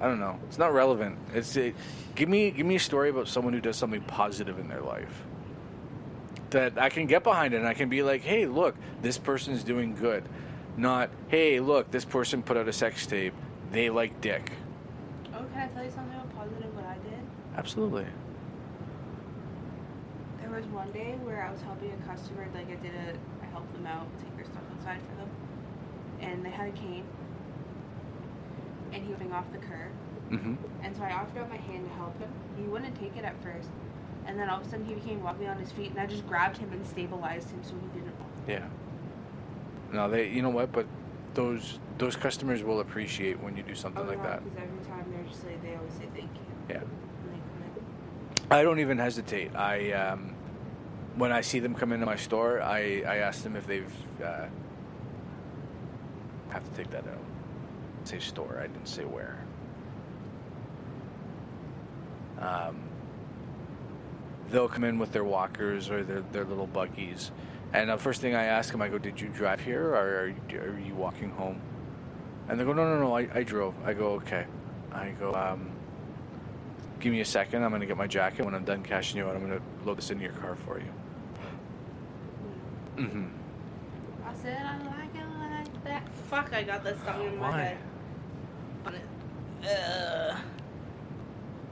I don't know. It's not relevant. It's it, give me give me a story about someone who does something positive in their life that I can get behind it and I can be like, hey, look, this person's doing good. Not, hey, look, this person put out a sex tape. They like dick. Oh, can I tell you something about positive? What I did? Absolutely. There was one day where I was helping a customer. Like I did a, I helped them out, take their stuff outside for them, and they had a cane, and he was getting off the curb. Mm-hmm. And so I offered out my hand to help him. He wouldn't take it at first. And then all of a sudden he became wobbly on his feet and I just grabbed him and stabilized him so he didn't. Yeah. No, they. You know what? But those those customers will appreciate when you do something like that. Because every time they're just like, they always say thank you. Yeah. when they come in. I don't even hesitate. I um, when I see them come into my store, I I ask them if they've. Uh, have to take that out. Say store. I didn't say where. Um, they'll come in with their walkers or their, their little buggies. And the first thing I ask them, I go, Did you drive here or are you, are you walking home? And they go, No, no, no, I, I drove. I go, Okay. I go, um, Give me a second. I'm going to get my jacket. When I'm done cashing you out, I'm going to load this into your car for you. Mm hmm. I said I like it like that. Fuck, I got that song in my Why? head. On it. Ugh.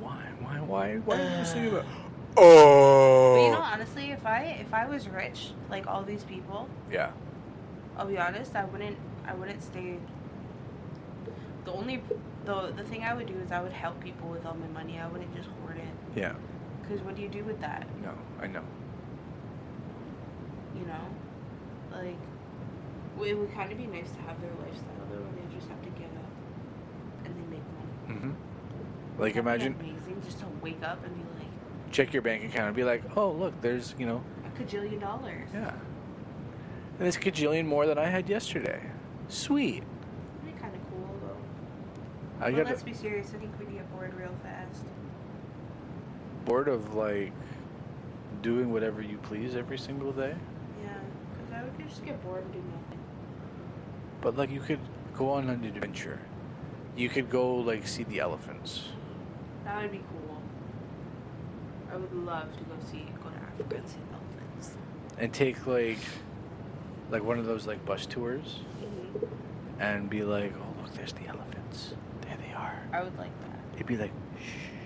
Why? Why? Why? Why are you singing about? Oh. But Oh. you know, honestly, if I if I was rich like all these people, Yeah. I'll be honest, I wouldn't I wouldn't stay. The only the the thing I would do is I would help people with all my money. I wouldn't just hoard it. Yeah. Because what do you do with that? No, I know. You know, like well, it would kind of be nice to have their lifestyle though, where they just have to get up and they make money. Mm-hmm. Like That'd be imagine, amazing just to wake up and be like check your bank account and be like, oh look, there's you know, a cajillion dollars. yeah, and it's a cajillion more than I had yesterday. Sweet. That'd be kind of cool though. I but get let's be serious. I think we'd get bored real fast. bored of like doing whatever you please every single day. Yeah, because I would just get bored and do nothing. But like you could go on an adventure. You could go like see the elephants. That would be cool. I would love to go see, go to Africa and see elephants. and take like like one of those like bus tours, mm-hmm. and be like, "Oh, look, there's the elephants. There they are." I would like that. It'd be like, "Shh,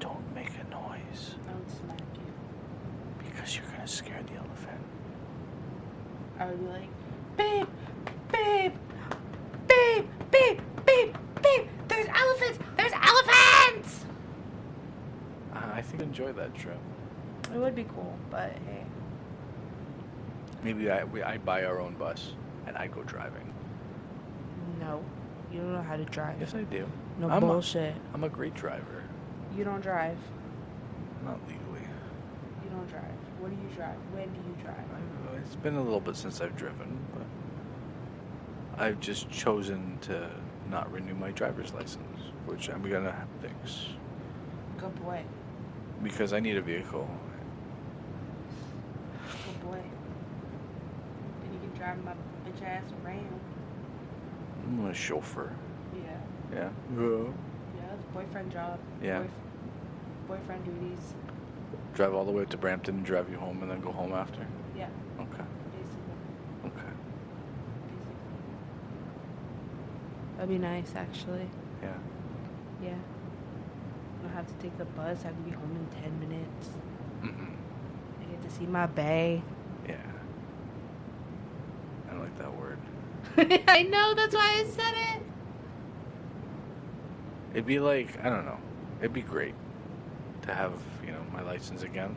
don't make a noise I would smack you. because you're gonna scare the elephant." I would be like, babe, babe, babe, babe, babe, babe. There's elephants. There's elephants. Uh, I think I'd enjoy that trip. It would be cool, but hey. Maybe I we, I buy our own bus and I go driving. No, you don't know how to drive. Yes, I do. No I'm bullshit. A, I'm a great driver. You don't drive. Not legally. You don't drive. What do you drive? When do you drive? I, it's been a little bit since I've driven, but I've just chosen to not renew my driver's license, which I'm gonna fix Good boy. because I need a vehicle. Good boy. And you can drive my bitch ass around. I'm a chauffeur. Yeah. Yeah. Yeah, it's boyfriend job. Yeah. Boyf- boyfriend duties. Drive all the way up to Brampton and drive you home, and then go home after. Yeah, Okay. basically. Okay. That'd be nice, actually. Yeah. Yeah. I don't have to take the bus. I can be home in 10 minutes. hmm I get to see my bay. Yeah. I don't like that word. I know, that's why I said it. It'd be like I don't know. It'd be great to have you know my license again.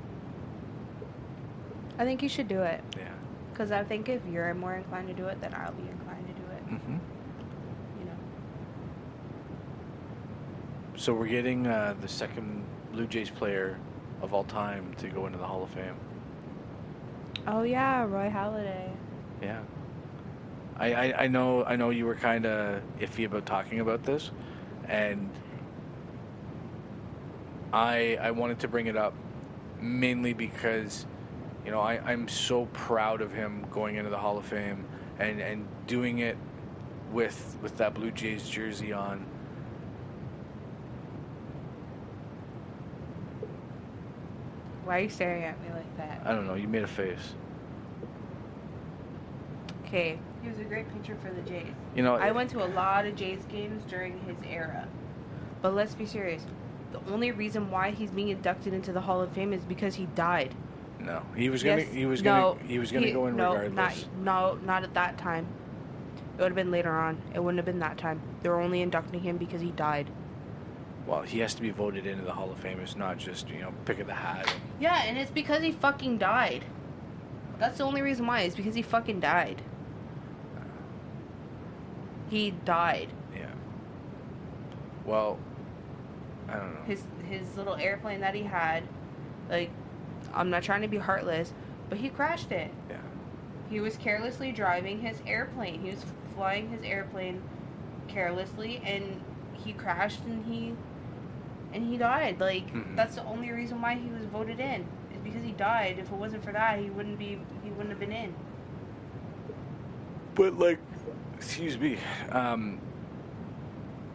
I think you should do it. Yeah. Because I think if you're more inclined to do it, then I'll be inclined to do it. Mm-hmm. You know? So we're getting uh, the second Blue Jays player of all time to go into the Hall of Fame. Oh, yeah, Roy Halladay. Yeah. I, I, I know I know you were kind of iffy about talking about this, and I I wanted to bring it up mainly because you know I, I'm so proud of him going into the Hall of Fame and, and doing it with with that Blue Jays jersey on. Why are you staring at me like that? I don't know. You made a face. Okay, he was a great pitcher for the Jays. You know, I went to a lot of Jays games during his era. But let's be serious. The only reason why he's being inducted into the Hall of Fame is because he died. No, he was gonna Yes, he was no, gonna he was gonna he- go in no, regardless. Not, no, not at that time. It would have been later on. It wouldn't have been that time. They were only inducting him because he died. Well, he has to be voted into the Hall of Fame. It's not just you know pick of the hat. Yeah, and it's because he fucking died. That's the only reason why. It's because he fucking died. He died. Yeah. Well, I don't know. His his little airplane that he had, like, I'm not trying to be heartless, but he crashed it. yeah. He was carelessly driving his airplane. He was flying his airplane carelessly, and he crashed, and he and he died. Like Mhm. that's the only reason why he was voted in. Is because he died. If it wasn't for that, he wouldn't be. He wouldn't have been in. But like, excuse me. Um,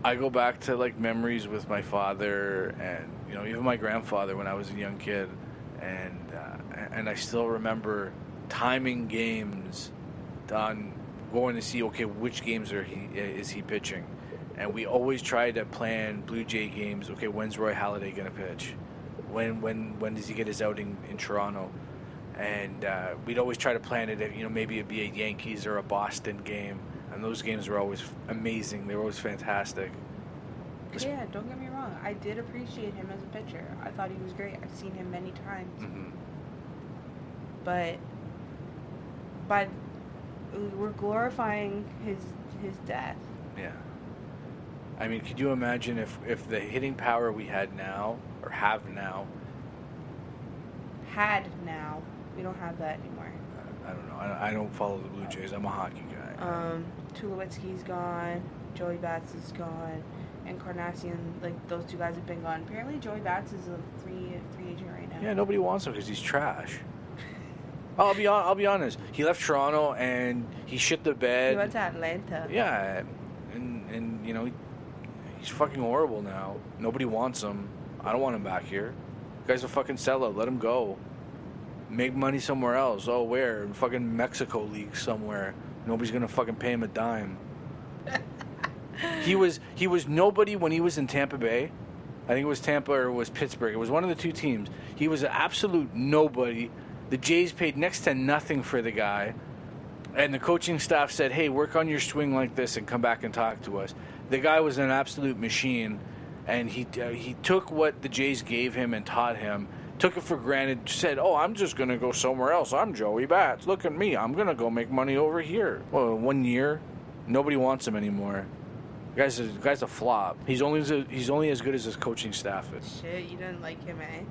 I go back to like memories with my father, and you know, even my grandfather when I was a young kid, and uh, and I still remember timing games on going to see okay which games are he is he pitching, and we always try to plan Blue Jay games. Okay, when's Roy Halladay gonna pitch? When when when does he get his outing in Toronto? and uh, we'd always try to plan it. At, you know, maybe it'd be a Yankees or a Boston game, and those games were always amazing. They were always fantastic. Yeah, don't get me wrong. I did appreciate him as a pitcher. I thought he was great. I've seen him many times. hmm but by we're glorifying his his death. Yeah. I mean, could you imagine if if the hitting power we had now or have now? Had now, we don't have that anymore. uh, I don't know. I, I don't follow the Blue Jays. I'm a hockey guy. Um, Tulowitzki's gone. Joey Bats is gone, and Carnacion. Like those two guys have been gone. Apparently, Joey Bats is a free free agent right now. yeah, nobody wants him because he's trash. I'll be on, I'll be honest. He left Toronto and he shit the bed. He went to Atlanta. Yeah, and and you know, he's fucking horrible now. Nobody wants him. I don't want him back here. The guy's a fucking sellout. Let him go. make money somewhere else. Oh, where? In fucking Mexico League somewhere. Nobody's gonna fucking pay him a dime. he was he was nobody when he was in Tampa Bay. I think it was Tampa or it was Pittsburgh. It was one of the two teams. He was an absolute nobody. The Jays paid next to nothing for the guy. And the coaching staff said, "Hey, work on your swing like this and come back and talk to us." The guy was an absolute machine, and he uh, he took what the Jays gave him and taught him. Took it for granted. Said, "Oh, I'm just gonna go somewhere else. I'm Joey Bats. Look at me. I'm gonna go make money over here." Well, one year, nobody wants him anymore. The guy's a, the guy's a flop. He's only he's only as good as his coaching staff is. Shit, you didn't like him, eh?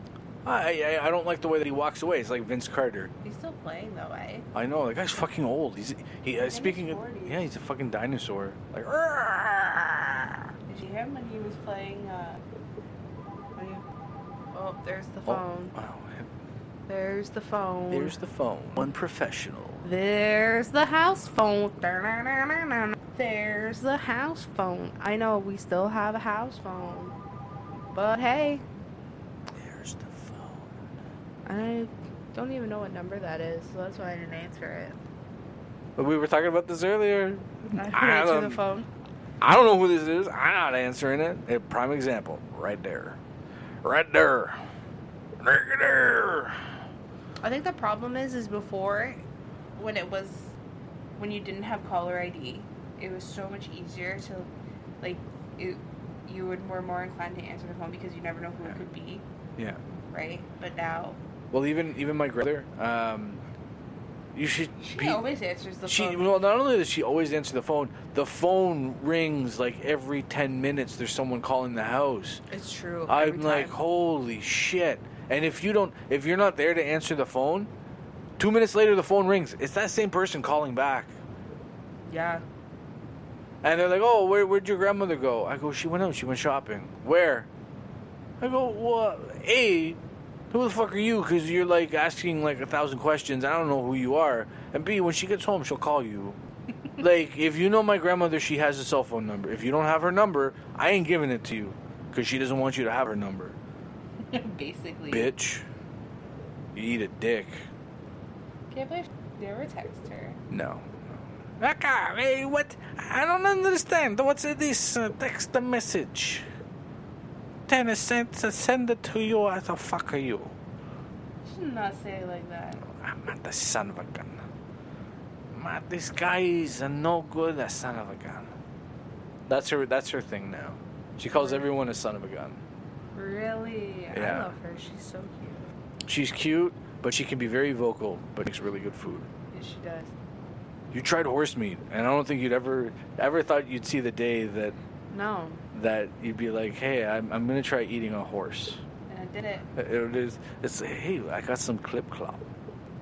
I, I I don't like the way that he walks away. It's like Vince Carter. He's still playing though, eh? I know the guy's fucking old. He's he. Uh, speaking of, yeah, he's a fucking dinosaur. Like, Did you hear him when he was playing? Uh, oh, there's the phone. Oh, wow. There's the phone. There's the phone. One professional. There's the house phone. There's the house phone. I know we still have a house phone. But hey, There's the phone. I don't even know what number that is, so that's why I didn't answer it. But we were talking about this earlier. I didn't I answer don't- the phone. I don't know who this is. I'm not answering it. A prime example, right there, right there, right there. I think the problem is, is before, when it was, when you didn't have caller ID, it was so much easier to, like, it, you would were more inclined to answer the phone because you never know who it could be, Yeah. right? But now, Well, even even my grandmother, um, you should. she be- always answers the She phone. well, not only does she always answer the phone, the phone rings like every ten minutes. There's someone calling the house. it's true. I'm like, holy shit! And if you don't, if you're not there to answer the phone, two minutes later the phone rings. It's that same person calling back, yeah. and they're like, "Oh, where, where'd your grandmother go?" I go, "She went out. She went shopping. Where?" I go, "What? A, who the fuck are you? Because you're like asking like a thousand questions. I don't know who you are. And B, when she gets home, she'll call you." like, if you know my grandmother, she has a cell phone number. If you don't have her number, I ain't giving it to you because she doesn't want you to have her number. Basically. Bitch. You eat a dick. Can't believe you ever text her. No. Okay, hey, what? I don't understand. What's this uh, text message? Ten cents, uh, send it to you. What the fuck are you? You should not say it like that. I'm not the son of a gun. Man, this guy is a no good a son of a gun. That's her. That's her thing now. She calls everyone a son of a gun. Really? I love her. She's so cute. She's cute, but she can be very vocal, but makes really good food. Yes, she does. You tried horse meat, and I don't think you'd ever ever thought you'd see the day that No. That you'd be like, "Hey, I'm, I'm gonna try eating a horse." And I did it. It is. It's hey, I got some clip clop,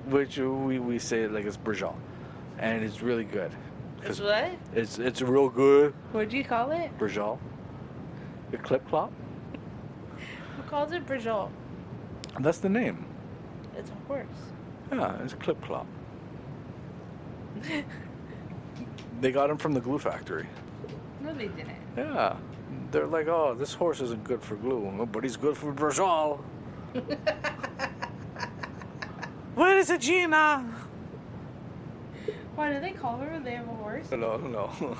which we, we say like it's brajol, and it's really good. It's what? It's it's real good What'd you call it? brajol. The clip clop. Who calls it Brajol? That's the name. It's a horse. Yeah, it's clip clop. they got him from the glue factory. No, they didn't. Yeah, they're like, oh, this horse isn't good for glue, but he's good for brajol. Where is it, Gina? Why do they call her when they have a horse? No, no.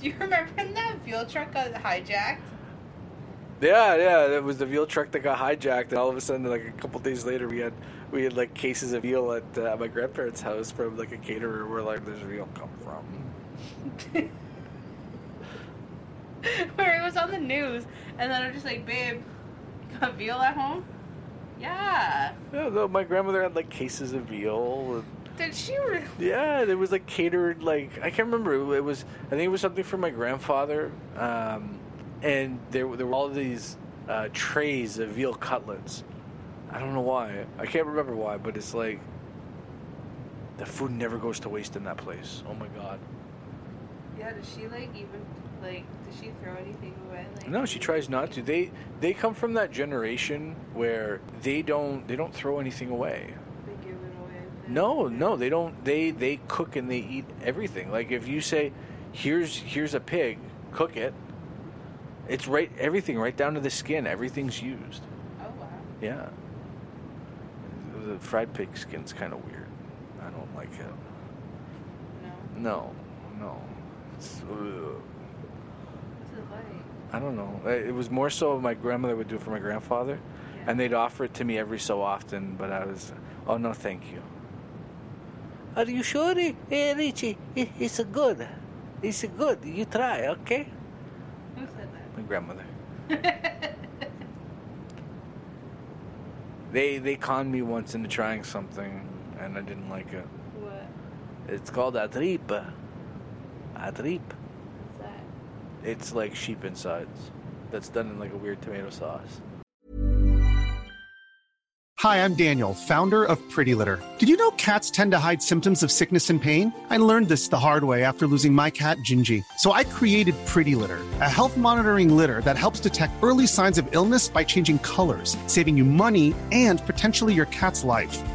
Do you remember when that fuel truck got hijacked? Yeah, yeah, it was the veal truck that got hijacked, and all of a sudden, like a couple days later, we had we had like cases of veal at uh, my grandparents' house from like a caterer. Where like, this veal come from?" Where it was on the news, and then I'm just like, babe, you got veal at home? Yeah. Yeah, no, my grandmother had like cases of veal. And, Did she really? yeah, it was like catered. Like I can't remember. It was I think it was something for my grandfather, um, and there there were all these uh, trays of veal cutlets. I don't know why. I can't remember why, but it's like the food never goes to waste in that place. Oh my god. Yeah. Does she like even like? Does she throw anything away? Like, No, she tries not to. They they come from that generation where they don't they don't throw anything away. They give it away. No, no, they don't. They they cook and they eat everything. Like if you say, "Here's here's a pig, cook it," it's right everything right down to the skin. Everything's used. Oh wow. Yeah. The fried pig skin's kind of weird. I don't like it. No, no. Ugh. I don't know. It was more so my grandmother would do it for my grandfather, and they'd offer it to me every so often. But I was, oh no, thank you. Are you sure, hey, Richie? It, it's a good. It's a good. You try, okay? Who said that? My grandmother. they they conned me once into trying something, and I didn't like it. What? It's called atrip. Atrip. What's that? It's like sheep insides. That's done in like a weird tomato sauce. Hi, I'm Daniel, founder of Pretty Litter. Did you know cats tend to hide symptoms of sickness and pain? I learned this the hard way after losing my cat, Gingy. So I created Pretty Litter, a health monitoring litter that helps detect early signs of illness by changing colors, saving you money and potentially your cat's life.